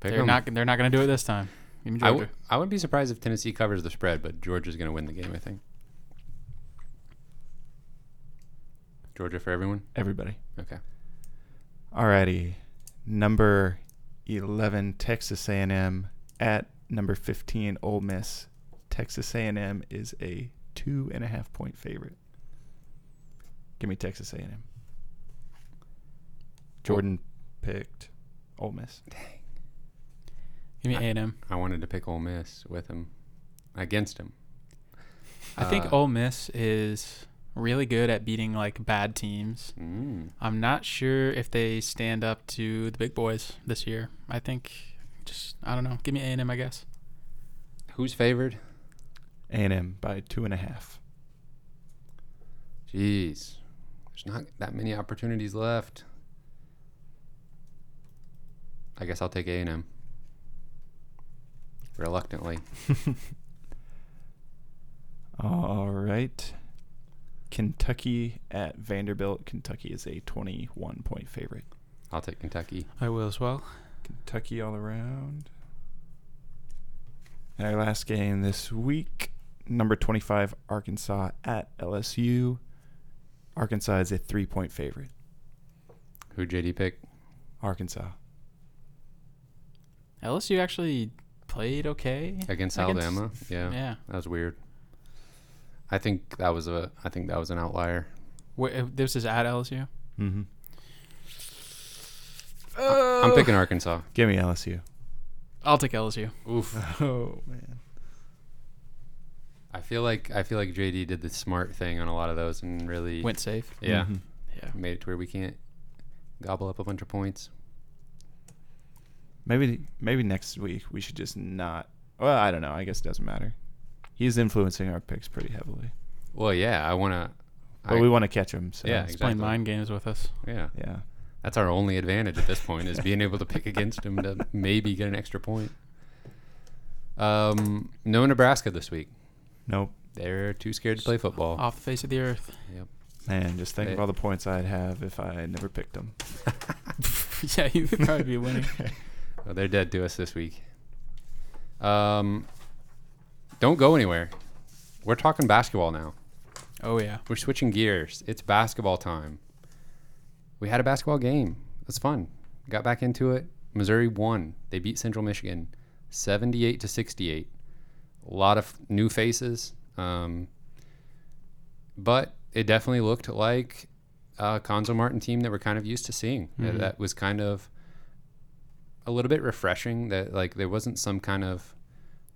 A: Pick
B: they're
A: 'em.
B: not. They're not going to do it this time. Give me
A: I
B: Georgia.
A: w- I wouldn't be surprised if Tennessee covers the spread, but Georgia's going to win the game. I think. Georgia for everyone.
C: Everybody.
A: Okay.
C: Alrighty, number eleven Texas A&M at number fifteen Ole Miss. Texas A&M is a two and a half point favorite. Give me Texas A&M. Jordan picked Ole Miss.
B: Give me A and M.
A: I wanted to pick Ole Miss with him, against him.
B: I think
A: Uh,
B: Ole Miss is really good at beating like bad teams.
A: Mm,
B: I'm not sure if they stand up to the big boys this year. I think just I don't know. Give me A and M, I guess.
A: who's favored?
C: A&M by two and a half.
A: Jeez, there's not that many opportunities left. I guess I'll take A and M. Reluctantly.
C: All right. Kentucky at Vanderbilt. Kentucky is a 21 point favorite.
A: I'll take Kentucky.
B: I will as well.
C: Kentucky all around. And our last game this week, number 25 Arkansas at LSU. Arkansas is a three point favorite.
A: Who JD pick?
C: Arkansas.
B: LSU actually played okay
A: Against
B: Against-
A: Alabama? Yeah,
B: Yeah.
A: that was weird. I think that was a. I think that was an outlier.
B: Wait, uh, this is at LSU.
C: Mm-hmm.
A: I'm picking Arkansas.
C: Give me LSU.
B: I'll take LSU.
A: Oof.
C: Oh man.
A: I feel like I feel like JD did the smart thing on a lot of those and really
B: Went safe.
A: yeah
C: Mhm.
B: Yeah.
A: made it to where we can't gobble up a bunch of points.
C: Maybe maybe next week we should just not. Well, I don't know. I guess it doesn't matter. He's influencing our picks pretty heavily,
A: Well, yeah, I want to.
C: but we want to catch him. So
A: Yeah,
B: He's playing
A: Exactly.
B: mind games with us.
A: Yeah,
C: yeah.
A: that's our only advantage at this point is being able to pick against him to maybe get an extra point. Um, no Nebraska this week.
C: Nope.
A: They're too scared to play football.
B: Off the face of the earth.
A: Yep.
C: Man, just think of all the points I'd have if I had never picked them.
B: yeah, you would probably be winning.
A: Well, they're dead to us this week. Um, don't go anywhere. We're talking basketball now.
B: Oh yeah.
A: We're switching gears. It's basketball time. We had a basketball game. It's fun. Got back into it. Missouri won. They beat Central Michigan 78 to 68. A lot of new faces. Um, but it definitely looked like a Cuonzo Martin team that we're kind of used to seeing.
B: Mhm.
A: That was kind of a little bit refreshing that like there wasn't some kind of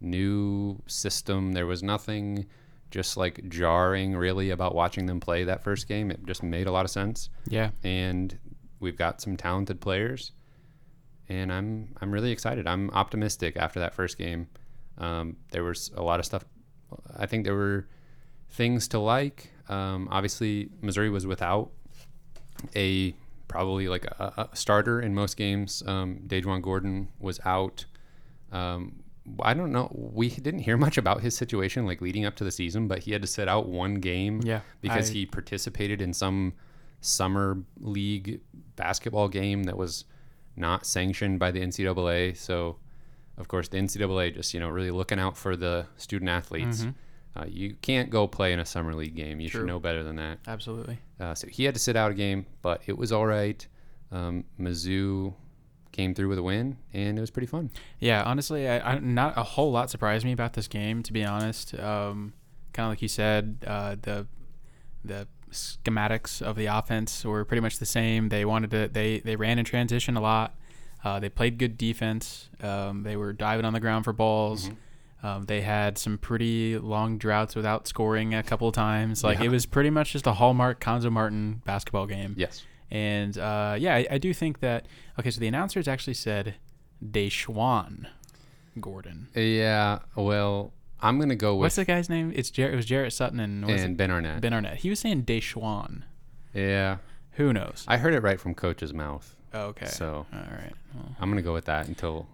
A: new system. There was nothing just like jarring really about watching them play that first game. It just made a lot of sense.
B: Yeah.
A: And we've got some talented players. And I'm I'm really excited. I'm optimistic after that first game. Um, there was a lot of stuff. I think there were things to like. Um, obviously, Missouri was without a probably like a, a starter in most games. Um, Dajuan Gordon was out. Um, I don't know. We didn't hear much about his situation like leading up to the season, but he had to sit out one game
B: Yeah.
A: because
B: I-
A: he participated in some summer league basketball game that was not sanctioned by the NCAA. So, of course, the NCAA just you know really looking out for the student athletes.
B: Mhm.
A: Uh, you can't go play in a summer league game. You
B: True.
A: should know better than that.
B: Absolutely.
A: Uh, so he had to sit out a game, but it was all right. Um, Mizzou came through with a win, and it was pretty fun.
B: Yeah, honestly, I, I not a whole lot surprised me about this game. To be honest, um, kind of like you said, uh, the the schematics of the offense were pretty much the same. They wanted to they they ran in transition a lot. Uh, they played good defense. Um, they were diving on the ground for balls.
A: Mhm.
B: Um, they had some pretty long droughts without scoring a couple of times. Like
A: Yeah.
B: it was pretty much just a hallmark Cuonzo Martin basketball game.
A: Yes.
B: And uh, yeah, I, I do think that. Okay, so the announcers actually said Deshaun Gordon.
A: Yeah. Well, I'm gonna go with What's
B: the guy's name? It's Jarrett. It was Jarrett Sutton and,
A: and? Ben Arnett.
B: Ben Arnett. He was saying Deshaun.
A: yeah,
B: Who knows?
A: I heard it right from coach's mouth,
B: Oh, okay.
A: so
B: all right. Well,
A: I'm gonna go with that until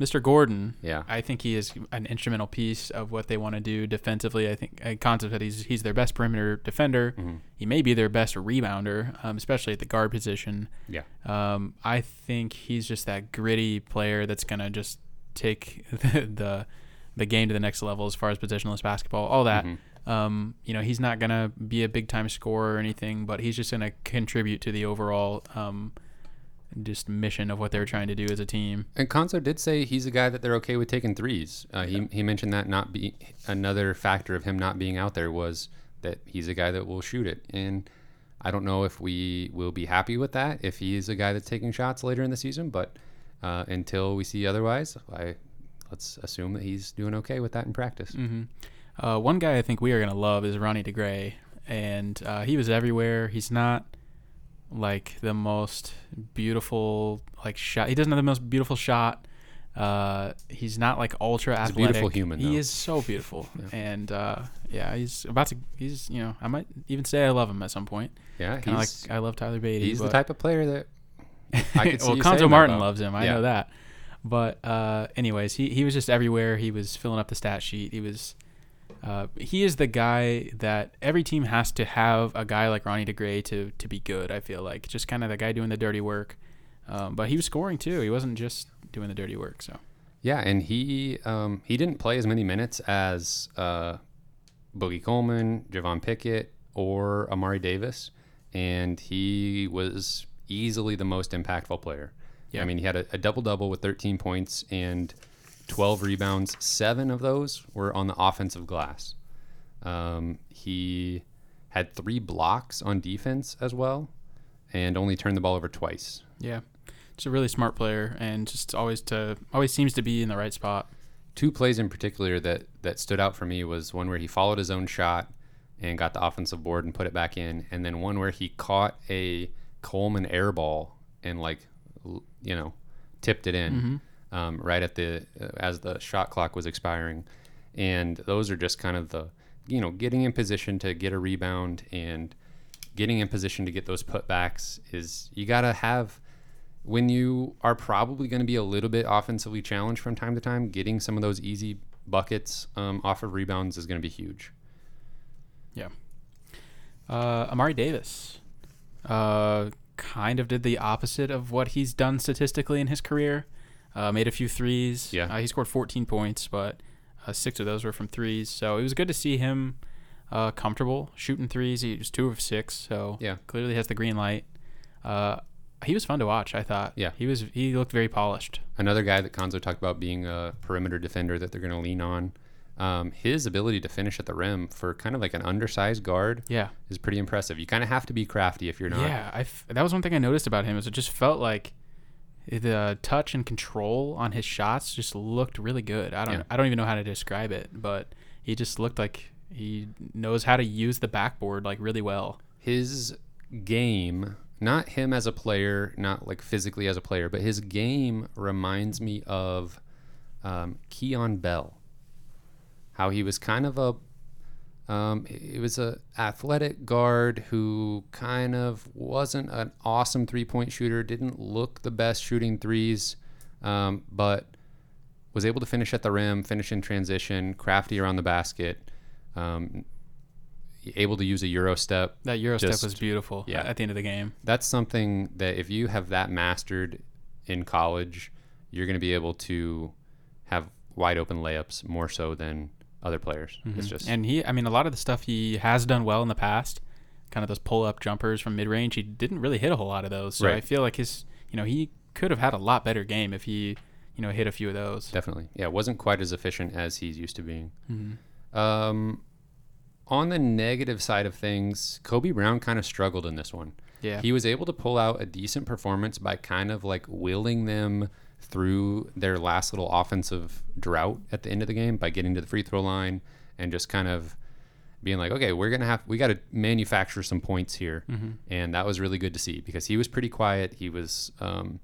B: Mr. Gordon.
A: yeah.
B: I think he is an instrumental piece of what they want to do defensively. I think a concept that he's he's their best perimeter defender.
A: Mhm.
B: He may be their best rebounder, um, especially at the guard position.
A: Yeah.
B: Um, I think he's just that gritty player that's gonna just take the, the the game to the next level as far as positionless basketball, all that.
A: Mhm.
B: Um, you know, he's not gonna be a big time scorer or anything, but he's just gonna contribute to the overall um, just mission of what they're trying to do as a team.
A: And Cuonzo did say he's a guy that they're okay with taking threes. Uh, he he mentioned that not be another factor of him not being out there was that he's a guy that will shoot it. And I don't know if we will be happy with that if he is a guy that's taking shots later in the season. But uh, until we see otherwise, I let's assume that he's doing okay with that in practice.
B: hmm Uh, one guy I think we are gonna love is Ronnie DeGray, and uh, he was everywhere. He's not like the most beautiful like shot. He doesn't have the most beautiful shot. Uh, he's not like ultra
A: He's a
B: athletic.
A: beautiful human,
B: He is so beautiful,
A: Yeah.
B: and uh, yeah, he's about to. He's you know I might even say I love him at some point.
A: Yeah,
B: Kind of like I love Tyler Badie.
A: he's the type of player that I could see
B: well,
A: Cuonzo
B: Martin loves him. I
A: Yeah.
B: know that. But uh, anyways, he, he was just everywhere. He was filling up the stat sheet. He was uh, he is the guy that every team has to have a guy like Ronnie DeGray to to be good. I feel like just kind of the guy doing the dirty work. Um, but he was scoring too. He wasn't just doing the dirty work. So
A: Yeah, and he um, he didn't play as many minutes as uh, Boogie Coleman, Javon Pickett, or Amari Davis, and he was easily the most impactful player.
B: Yeah.
A: I mean, he had a, a double double with 13 points and 12 rebounds. Seven of those were on the offensive glass. Um, he had three blocks on defense as well, and only turned the ball over twice.
B: yeah, just a really smart player and just always to always seems to be in the right spot.
A: two plays in particular that that stood out for me was one where he followed his own shot and got the offensive board and put it back in, and then one where he caught a Coleman air ball and like you know tipped it in um, right at the uh, as the shot clock was expiring, and those are just kind of the you know getting in position to get a rebound and getting in position to get those putbacks is you got to have when you are probably going to be a little bit offensively challenged from time to time, getting some of those easy buckets um, off of rebounds is going to be huge. Yeah.
B: Uh, Amari Davis, uh, kind of did the opposite of what he's done statistically in his career. Uh, made a few threes.
A: Yeah.
B: Uh, he scored 14 points, but uh, six of those were from threes. So it was good to see him uh, comfortable shooting threes. He was two of six, so
A: Yeah.
B: clearly has the green light. Uh, he was fun to watch. I thought.
A: Yeah.
B: He was. He looked very polished.
A: Another guy that Cuonzo talked about being a perimeter defender that they're going to lean on. Um, his ability to finish at the rim for kind of like an undersized guard
B: Yeah.
A: is pretty impressive. You kind of have to be crafty if you're not.
B: Yeah, I f- that was one thing I noticed about him is it just felt like the touch and control on his shots just looked really good. I don't
A: Yeah.
B: I don't even know how to describe it, but he just looked like he knows how to use the backboard like really well.
A: his game, not him as a player, not like physically as a player, but his game reminds me of um, Keon Bell. How he was kind of a, um, it was a athletic guard who kind of wasn't an awesome three point shooter, didn't look the best shooting threes, um, but was able to finish at the rim, finish in transition, crafty around the basket. Um, able to use a euro step
B: That Euro step was beautiful
A: yeah.
B: at the end of the game.
A: that's something that if you have that mastered in college, you're going to be able to have wide open layups more so than other players. It's just
B: Mm-hmm. And he I mean a lot of the stuff he has done well in the past, kind of those pull up jumpers from mid range, he didn't really hit a whole lot of those. So
A: Right.
B: I feel like his you know, he could have had a lot better game if he, you know, hit a few of those.
A: definitely, yeah, wasn't quite as efficient as he's used to being.
B: Mhm.
A: Um, on the negative side of things, Kobe Brown kind of struggled in this one.
B: Yeah.
A: He was able to pull out a decent performance by kind of like willing them through their last little offensive drought at the end of the game by getting to the free throw line and just kind of being like, okay, we're gonna have we got to manufacture some points here, and that was really good to see because he was pretty quiet. He was um,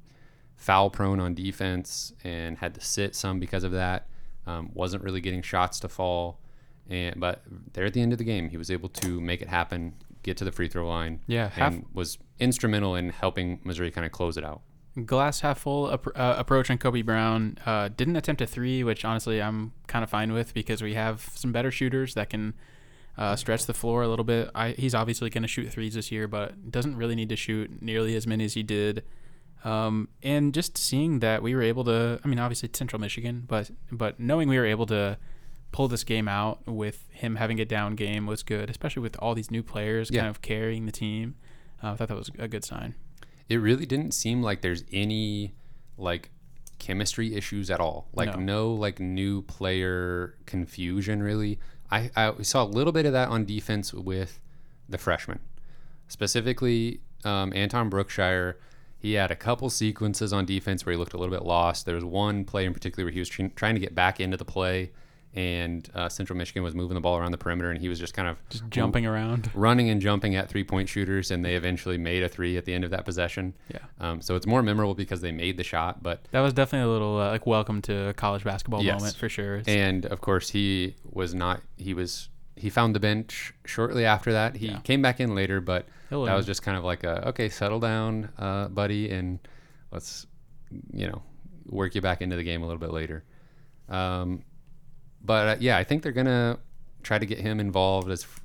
A: foul prone on defense and had to sit some because of that. Um, wasn't really getting shots to fall, and but there at the end of the game, he was able to make it happen, get to the free throw line,
B: Yeah, half-
A: and was instrumental in helping Missouri kind of close it out.
B: Glass half full uh, approach on Kobe Brown. Uh, didn't attempt a three, which honestly I'm kind of fine with because we have some better shooters that can uh, stretch the floor a little bit. I, he's obviously going to shoot threes this year, but doesn't really need to shoot nearly as many as he did. Um, and just seeing that we were able to, I mean, obviously Central Michigan, but but knowing we were able to pull this game out with him having a down game was good, especially with all these new players
A: Yeah.
B: kind of carrying the team. Uh, I thought that was a good sign.
A: It really didn't seem like there's any like chemistry issues at all. Like
B: No.
A: no, like new player confusion really. I, I saw a little bit of that on defense with the freshmen. Specifically, um, Anton Brookshire, he had a couple sequences on defense where he looked a little bit lost. There was one play in particular where he was tr- trying to get back into the play, and uh, Central Michigan was moving the ball around the perimeter, and he was just kind of
B: Just jumping around.
A: running and jumping at three point shooters, and they eventually made a three at the end of that possession.
B: Yeah.
A: Um, so it's more memorable because they made the shot, but
B: That was definitely a little uh, like welcome to college basketball
A: Yes.
B: moment for sure. It's-
A: and of course he was not. He was he found the bench shortly after that. He
B: Yeah.
A: came back in later, but
B: He'll
A: that
B: learn.
A: was just kind of like a okay, settle down, uh, buddy, and let's you know work you back into the game a little bit later. Um, but uh, yeah, I think they're gonna try to get him involved as f-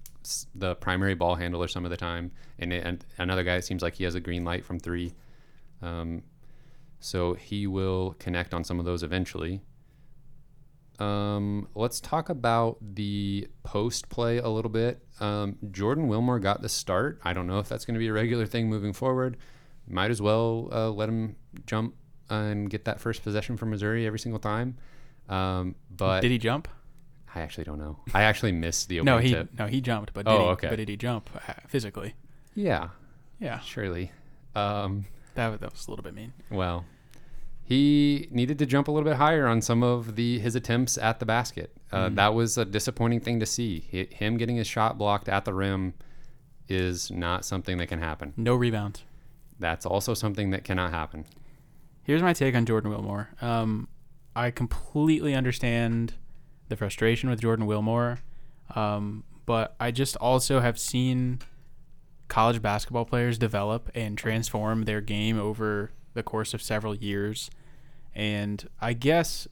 A: the primary ball handler some of the time, and, and another guy it seems like he has a green light from three. Um, so he will connect on some of those eventually. Um, let's talk about the post play a little bit. Um, Jordan Wilmore got the start. I don't know if that's going to be a regular thing moving forward. Might as well uh, let him jump and get that first possession for Missouri every single time. Um, but
B: did he jump?
A: I actually don't know. I actually missed the
B: No, he
A: tip.
B: no he jumped, but did
A: Oh,
B: he,
A: okay.
B: but did he jump uh, physically?
A: Yeah,
B: Yeah,
A: surely. Um,
B: that that was a little bit mean.
A: Well, he needed to jump a little bit higher on some of the his attempts at the basket. Uh,
B: Mm.
A: That was a disappointing thing to see. Hi him getting his shot blocked at the rim is not something that can happen.
B: No rebound.
A: That's also something that cannot happen.
B: Here's my take on Jordan Wilmore. Um, I completely understand the frustration with Jordan Wilmore, um, but I just also have seen college basketball players develop and transform their game over the course of several years. And I guess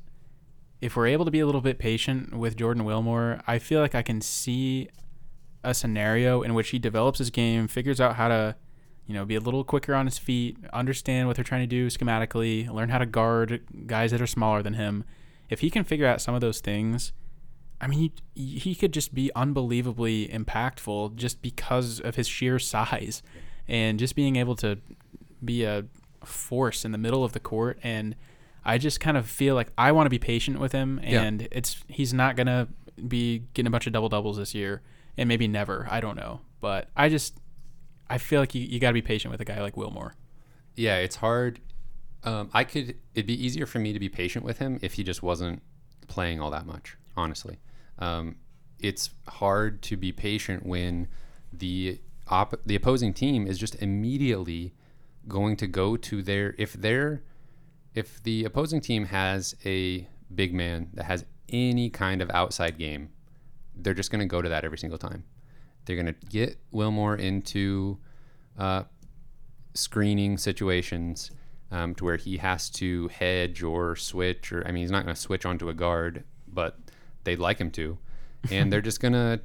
B: if we're able to be a little bit patient with Jordan Wilmore, I feel like I can see a scenario in which he develops his game, figures out how to, you know, be a little quicker on his feet, understand what they're trying to do schematically, learn how to guard guys that are smaller than him. If he can figure out some of those things, I mean, he, he could just be unbelievably impactful just because of his sheer size and just being able to be a force in the middle of the court. And I just kind of feel like I want to be patient with him,
A: Yeah.
B: and it's he's not gonna be getting a bunch of double doubles this year, and maybe never. I don't know, but I just I feel like you, you got to be patient with a guy like Wilmore.
A: Yeah, it's hard. Um, I could. It'd be easier for me to be patient with him if he just wasn't playing all that much. Honestly, um, it's hard to be patient when the op- the opposing team is just immediately going to go to their if they're if the opposing team has a big man that has any kind of outside game, they're just going to go to that every single time. They're going to get Wilmore into uh, screening situations um, to where he has to hedge or switch, or I mean, he's not going to switch onto a guard, but they'd like him to, and they're just going to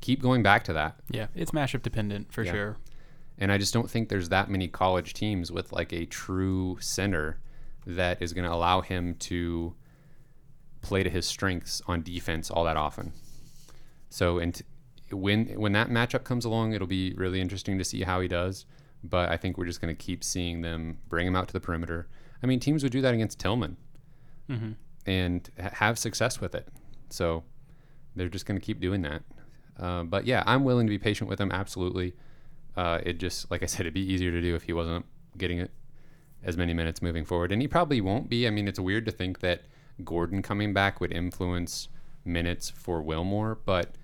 A: keep going back to that.
B: Yeah, it's matchup dependent for
A: Yeah.
B: sure.
A: And I just don't think there's that many college teams with like a true center that is going to allow him to play to his strengths on defense all that often. So and when when that matchup comes along, it'll be really interesting to see how he does. But I think we're just going to keep seeing them bring him out to the perimeter. I mean, teams would do that against Tilmon
B: hmm
A: and ha- have success with it. So they're just going to keep doing that. Uh, but yeah, I'm willing to be patient with him. Absolutely. Uh, it just, like I said, it'd be easier to do if he wasn't getting it as many minutes moving forward, and he probably won't be. I mean, it's weird to think that Gordon coming back would influence minutes for Wilmore, but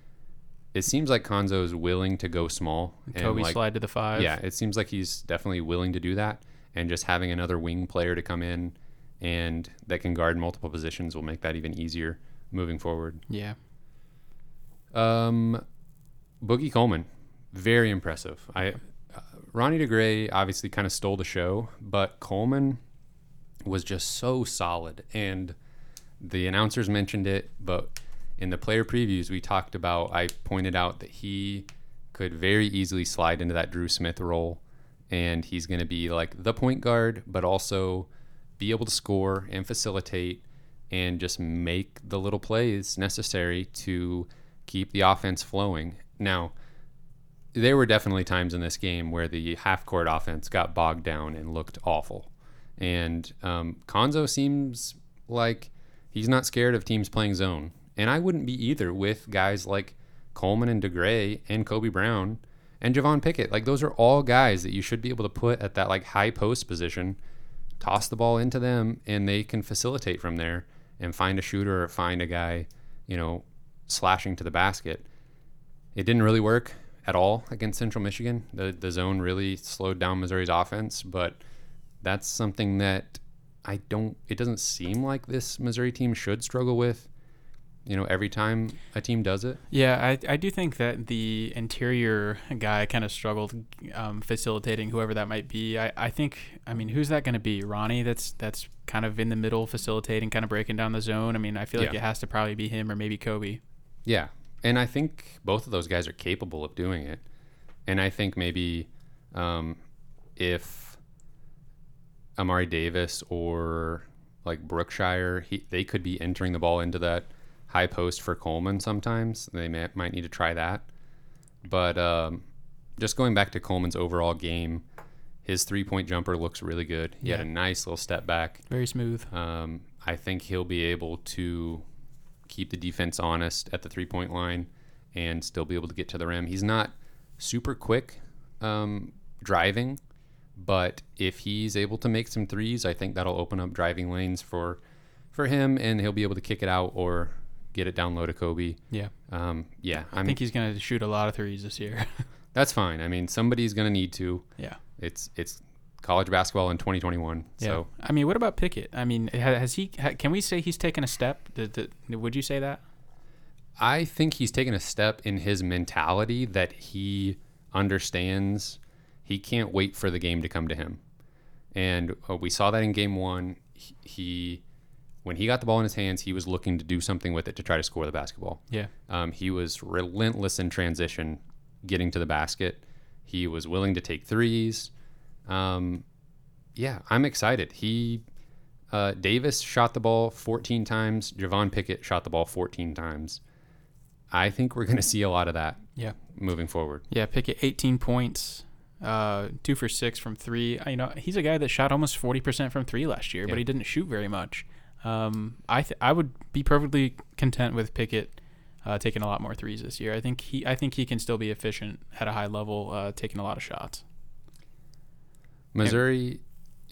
A: it seems like Cuonzo is willing to go small. and,
B: Kobe
A: like,
B: slide to the five.
A: yeah, it seems like he's definitely willing to do that, and just having another wing player to come in and that can guard multiple positions will make that even easier moving forward.
B: Yeah.
A: Um, Boogie Coleman, very impressive. I uh, Ronnie DeGray obviously kind of stole the show, but Coleman was just so solid. And the announcers mentioned it, but in the player previews we talked about, I pointed out that he could very easily slide into that Dru Smith role, and he's going to be like the point guard, but also be able to score and facilitate and just make the little plays necessary to keep the offense flowing. Now, there were definitely times in this game where the half court offense got bogged down and looked awful. And um, Cuonzo seems like he's not scared of teams playing zone. And I wouldn't be either with guys like Coleman and DeGray and Kobe Brown and Javon Pickett. Like those are all guys that you should be able to put at that like high post position, toss the ball into them, and they can facilitate from there and find a shooter or find a guy, you know, slashing to the basket. It didn't really work at all against Central Michigan. The the zone really slowed down Missouri's offense, but that's something that I don't it doesn't seem like this Missouri team should struggle with. You know, every time a team does it.
B: Yeah, I, I do think that the interior guy kind of struggled um, facilitating whoever that might be. I, I think I mean who's that going to be? Ronnie that's that's kind of in the middle facilitating, kind of breaking down the zone. I mean, I feel like
A: Yeah.
B: it has to probably be him or maybe Kobe.
A: Yeah. And I think both of those guys are capable of doing it. And I think maybe um, if Amari Davis or like Brookshire, he, they could be entering the ball into that high post for Coleman sometimes. They may, might need to try that. But um, just going back to Coleman's overall game, his three point jumper looks really good. He had a nice little step back.
B: Very smooth.
A: Um, I think he'll be able to keep the defense honest at the three point line and still be able to get to the rim. He's not super quick um, driving, but if he's able to make some threes, I think that'll open up driving lanes for for him, and he'll be able to kick it out or get it down low to Kobe.
B: Yeah,
A: Um, yeah,
B: I
A: I'm,
B: think he's going to shoot a lot of threes this year.
A: that's fine. I mean, somebody's gonna need to.
B: yeah.
A: It's it's college basketball in 2021.
B: Yeah.
A: So
B: I mean, what about Pickett? I mean, has he? Can we say he's taken a step? Would you say that?
A: I think he's taken a step in his mentality that he understands he can't wait for the game to come to him. And uh, we saw that in game one. He, he, when he got the ball in his hands, he was looking to do something with it to try to score the basketball.
B: Yeah.
A: Um, he was relentless in transition, getting to the basket. He was willing to take threes. Um, yeah, I'm excited. He uh, Davis shot the ball 14 times. Javon Pickett shot the ball 14 times. I think we're going to see a lot of that
B: Yeah.
A: moving forward.
B: Yeah, Pickett, 18 points, uh, two for six from three. You know, he's a guy that shot almost 40% from three last year,
A: Yeah.
B: but he didn't shoot very much. Um, I th- I would be perfectly content with Pickett uh, taking a lot more threes this year. I think he I think he can still be efficient at a high level, uh, taking a lot of shots.
A: Missouri,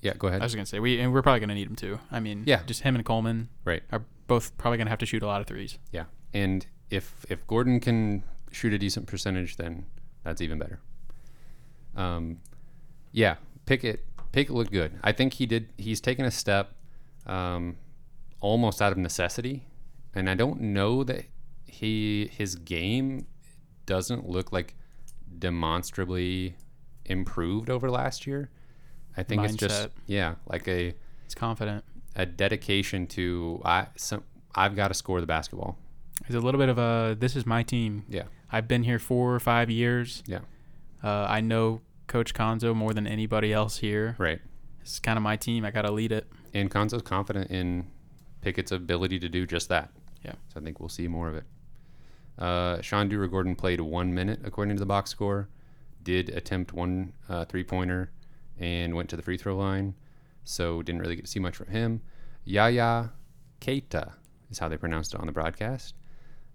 A: yeah, go ahead.
B: I was gonna say we and we're probably gonna need him too. I mean,
A: Yeah.
B: just him and Coleman
A: Right.
B: are both probably gonna have to shoot a lot of threes.
A: Yeah, and if if Gordon can shoot a decent percentage, then that's even better. Um, yeah, Pickett Pickett looked good. I think he did. He's taken a step, um, almost out of necessity, and I don't know that he his game doesn't look like demonstrably improved over last year. I think it's just yeah, like a
B: it's confident.
A: a dedication to I some I've got to score the basketball.
B: It's a little bit of a this is my team.
A: Yeah.
B: I've been here four or five years.
A: Yeah.
B: Uh, I know Coach Cuonzo more than anybody else here.
A: Right.
B: It's kind of my team. I got to lead it.
A: And Cuonzo's confident in Pickett's ability to do just that.
B: Yeah.
A: So I think we'll see more of it. Uh, Sean Dura Gordon played one minute according to the box score, did attempt one uh, three pointer, and went to the free throw line. So didn't really get to see much from him. Yaya Keita is how they pronounced it on the broadcast.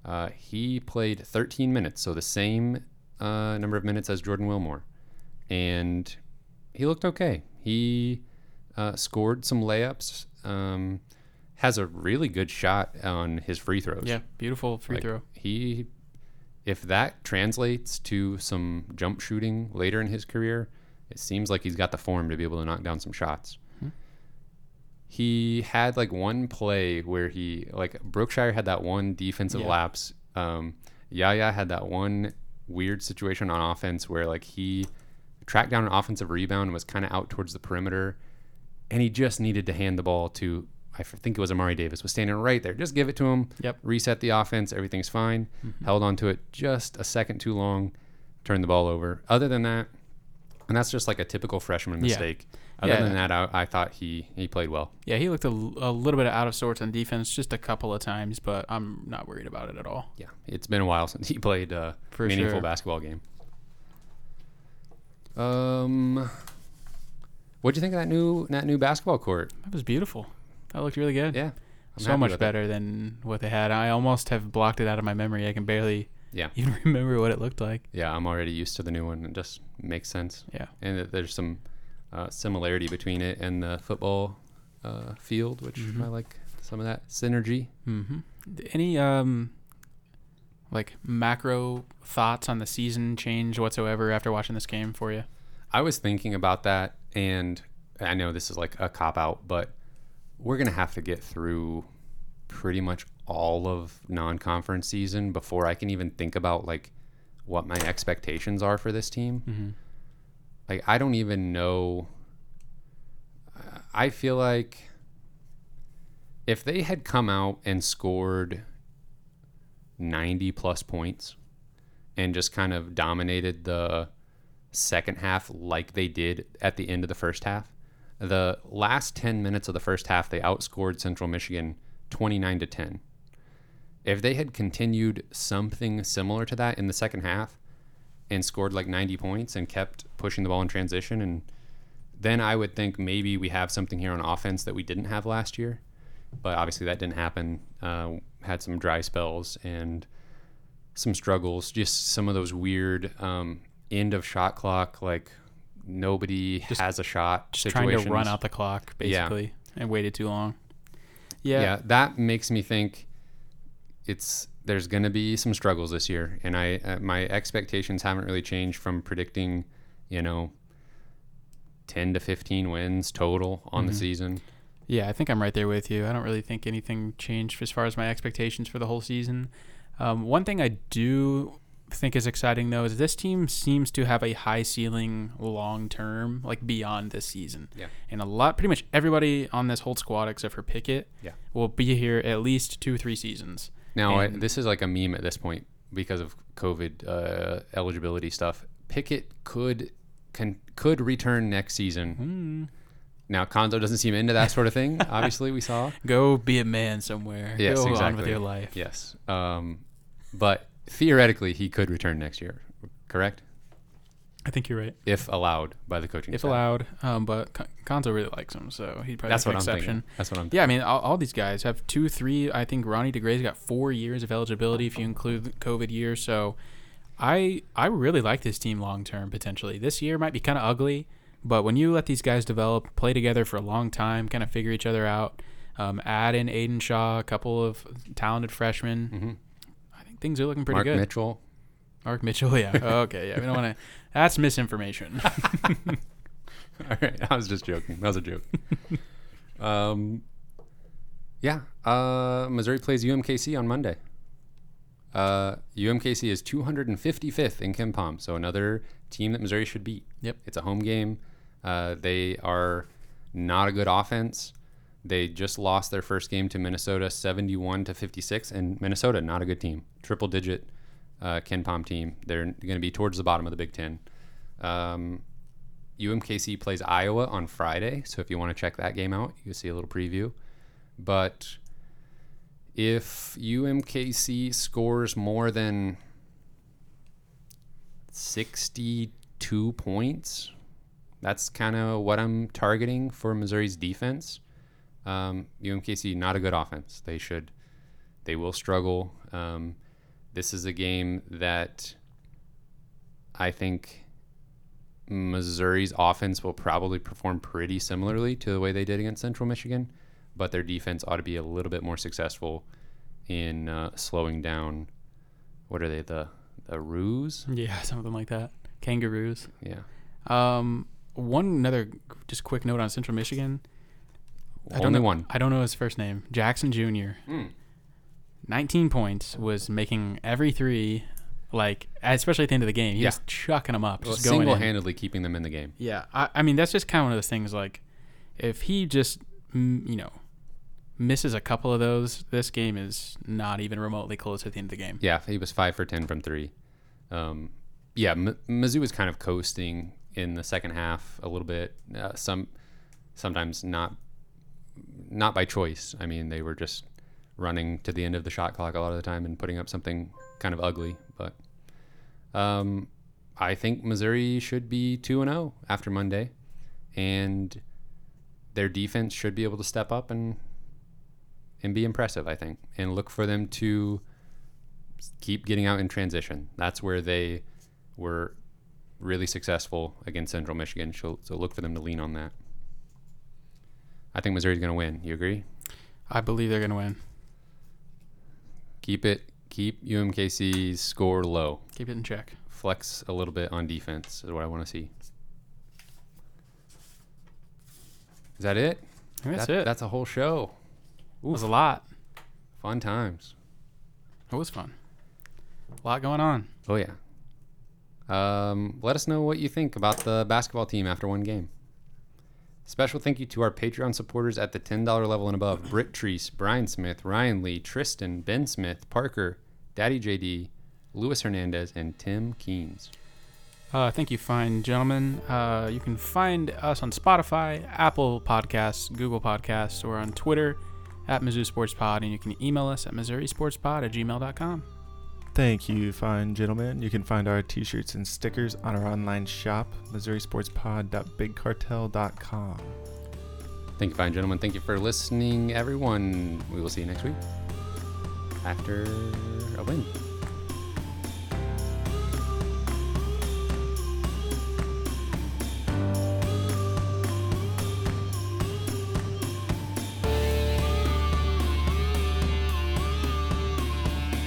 A: Uh, he played 13 minutes, so the same uh, number of minutes as Jordan Wilmore, and he looked okay. He uh, scored some layups. Um, has a really good shot on his free throws.
B: Yeah, beautiful free
A: Like,
B: throw.
A: He, if that translates to some jump shooting later in his career, it seems like he's got the form to be able to knock down some shots. he had like one play where he like Brookshire had that one defensive
B: Yeah.
A: lapse. Um, Yaya had that one weird situation on offense where like he tracked down an offensive rebound and was kind of out towards the perimeter, and he just needed to hand the ball to I think it was Amari Davis was standing right there. Just give it to him.
B: Yep.
A: Reset the offense. Everything's fine. Held on to it just a second too long. Turned the ball over. Other than that, and that's just like a typical freshman
B: Yeah.
A: mistake. Other
B: Yeah.
A: than that, I, I thought he he played well.
B: Yeah, he looked a little bit out of sorts on defense just a couple of times, but I'm not worried about it at all.
A: Yeah, it's been a while since he played a
B: For
A: meaningful
B: sure.
A: basketball game. Um, what'd you think of that new that new basketball court?
B: That was beautiful. That looked really good.
A: Yeah, I'm
B: so much
A: with it.
B: better than what they had. I almost have blocked it out of my memory. I can barely
A: Yeah,
B: even remember what it looked like.
A: yeah, I'm already used to the new one. It just makes sense,
B: Yeah.
A: and there's some uh, similarity between it and the football uh, field, which
B: Mhm.
A: I like some of that synergy.
B: hmm Any um, like macro thoughts on the season change whatsoever after watching this game for you?
A: I was thinking about that, and I know this is like a cop out, but we're gonna have to get through pretty much all of non-conference season before I can even think about like what my expectations are for this team.
B: Mm-hmm.
A: Like I don't even know. I feel like if they had come out and scored 90 plus points and just kind of dominated the second half like they did at the end of the first half, the last 10 minutes of the first half, they outscored Central Michigan 29 to 10. If they had continued something similar to that in the second half and scored like 90 points and kept pushing the ball in transition, and then I would think maybe we have something here on offense that we didn't have last year. But obviously that didn't happen. Uh, had some dry spells and some struggles. Just some of those weird um, end of shot clock, like nobody
B: Just-
A: has a shot.
B: Just trying to run out the clock
A: Yeah.
B: basically and waited too long.
A: yeah.
B: Yeah.
A: that makes me think it's there's going to be some struggles this year and i uh, my expectations haven't really changed from predicting you know 10 to 15 wins total on the
B: Mhm.
A: season
B: Yeah, I think I'm right there with you. I don't really think anything changed as far as my expectations for the whole season. Um, one thing I do think is exciting though is this team seems to have a high ceiling long term, like beyond this season.
A: Yeah.
B: And a lot, pretty much everybody on this whole squad except for Pickett,
A: Yeah.
B: will be here at least two, three seasons.
A: now I, this is like a meme at this point because of covid uh, eligibility stuff pickett could can could return next season
B: Hmm.
A: now Cuonzo doesn't seem into that sort of thing obviously we saw
B: Go be a man somewhere.
A: Yes,
B: Go on with your life.
A: yes um, but theoretically he could return next year correct
B: I think you're right.
A: if allowed by the coaching
B: If
A: staff.
B: allowed, um, but Cuonzo really likes him, so he'd probably
A: That's
B: make
A: what
B: an
A: I'm
B: exception.
A: thinking. That's what I'm.
B: Yeah, I mean, all, all these guys have two, three. I think Ronnie DeGray's got four years of eligibility if you include the COVID year. So, I I really like this team long term potentially. This year might be kind of ugly, but when you let these guys develop, play together for a long time, kind of figure each other out, um, add in Aidan Shaw, a couple of talented freshmen,
A: Mhm.
B: Things are looking pretty good.
A: Mark
B: good.
A: Mitchell.
B: Mark Mitchell, yeah. Okay, yeah. We don't want to. That's misinformation.
A: All right, I was just joking. That was a joke. um, yeah. Uh, Missouri plays UMKC on Monday. Uh, UMKC is 255th in KenPom, so another team that Missouri should beat.
B: Yep.
A: It's a home game. Uh, they are not a good offense. They just lost their first game to Minnesota 71 to 56, and Minnesota, not a good team. Triple digit uh, KenPom team. They're going to be towards the bottom of the Big Ten. Um, UMKC plays Iowa on Friday, so if you want to check that game out, you can see a little preview. But if UMKC scores more than 62 points, that's kind of what I'm targeting for Missouri's defense. Um, UMKC not a good offense. They should, they will struggle. Um, this is a game that I think Missouri's offense will probably perform pretty similarly to the way they did against Central Michigan, but their defense ought to be a little bit more successful in uh, slowing down. What are they? The the Roos?
B: yeah, something like that. Kangaroos.
A: Yeah.
B: Um, one another just quick note on Central Michigan. I don't
A: Only
B: know,
A: one.
B: I don't know his first name. Jackson Jr.
A: Mm.
B: 19 points was making every three, like especially at the end of the game. He
A: Yeah.
B: was chucking them up,
A: Well,
B: just going
A: single-handedly keeping them in the game.
B: Yeah, I, I mean that's just kind of one of those things. Like, if he just you know misses a couple of those, this game is not even remotely close at the end of the game.
A: Yeah, he was five for ten from three. Um, yeah, M- Mizzou was kind of coasting in the second half a little bit. Uh, some sometimes not not by choice. I mean, they were just running to the end of the shot clock a lot of the time and putting up something kind of ugly. But um, I think Missouri should be two and zero after Monday, and their defense should be able to step up and and be impressive. I think, and look for them to keep getting out in transition. That's where they were really successful against Central Michigan. So, so look for them to lean on that. I think Missouri's going to win. You agree?
B: I believe they're gonna win.
A: Keep it. Keep UMKC's score low.
B: Keep it in check.
A: Flex a little bit on defense is what I want to see. Is that it?
B: I think that's
A: That-
B: it.
A: That's a whole show.
B: it was a lot.
A: Fun times.
B: It was fun. A lot going on.
A: Oh yeah. Um, let us know what you think about the basketball team after one game. Special thank you to our Patreon supporters at the $10 level and above Britt Treece, Brian Smith, Ryan Lee, Tristan, Ben Smith, Parker, Daddy JD, Luis Hernandez, and Tim Keens.
B: Uh, thank you, fine gentlemen. Uh, you can find us on Spotify, Apple Podcasts, Google Podcasts, or on Twitter at Mizzou Sports Pod, and you can email us at MissouriSportsPod at gmail.com.
C: Thank you, fine gentlemen. You can find our t-shirts and stickers on our online shop, MissouriSportsPod.BigCartel.com.
A: Thank you, fine gentlemen. Thank you for listening, everyone. We will see you next week after a win.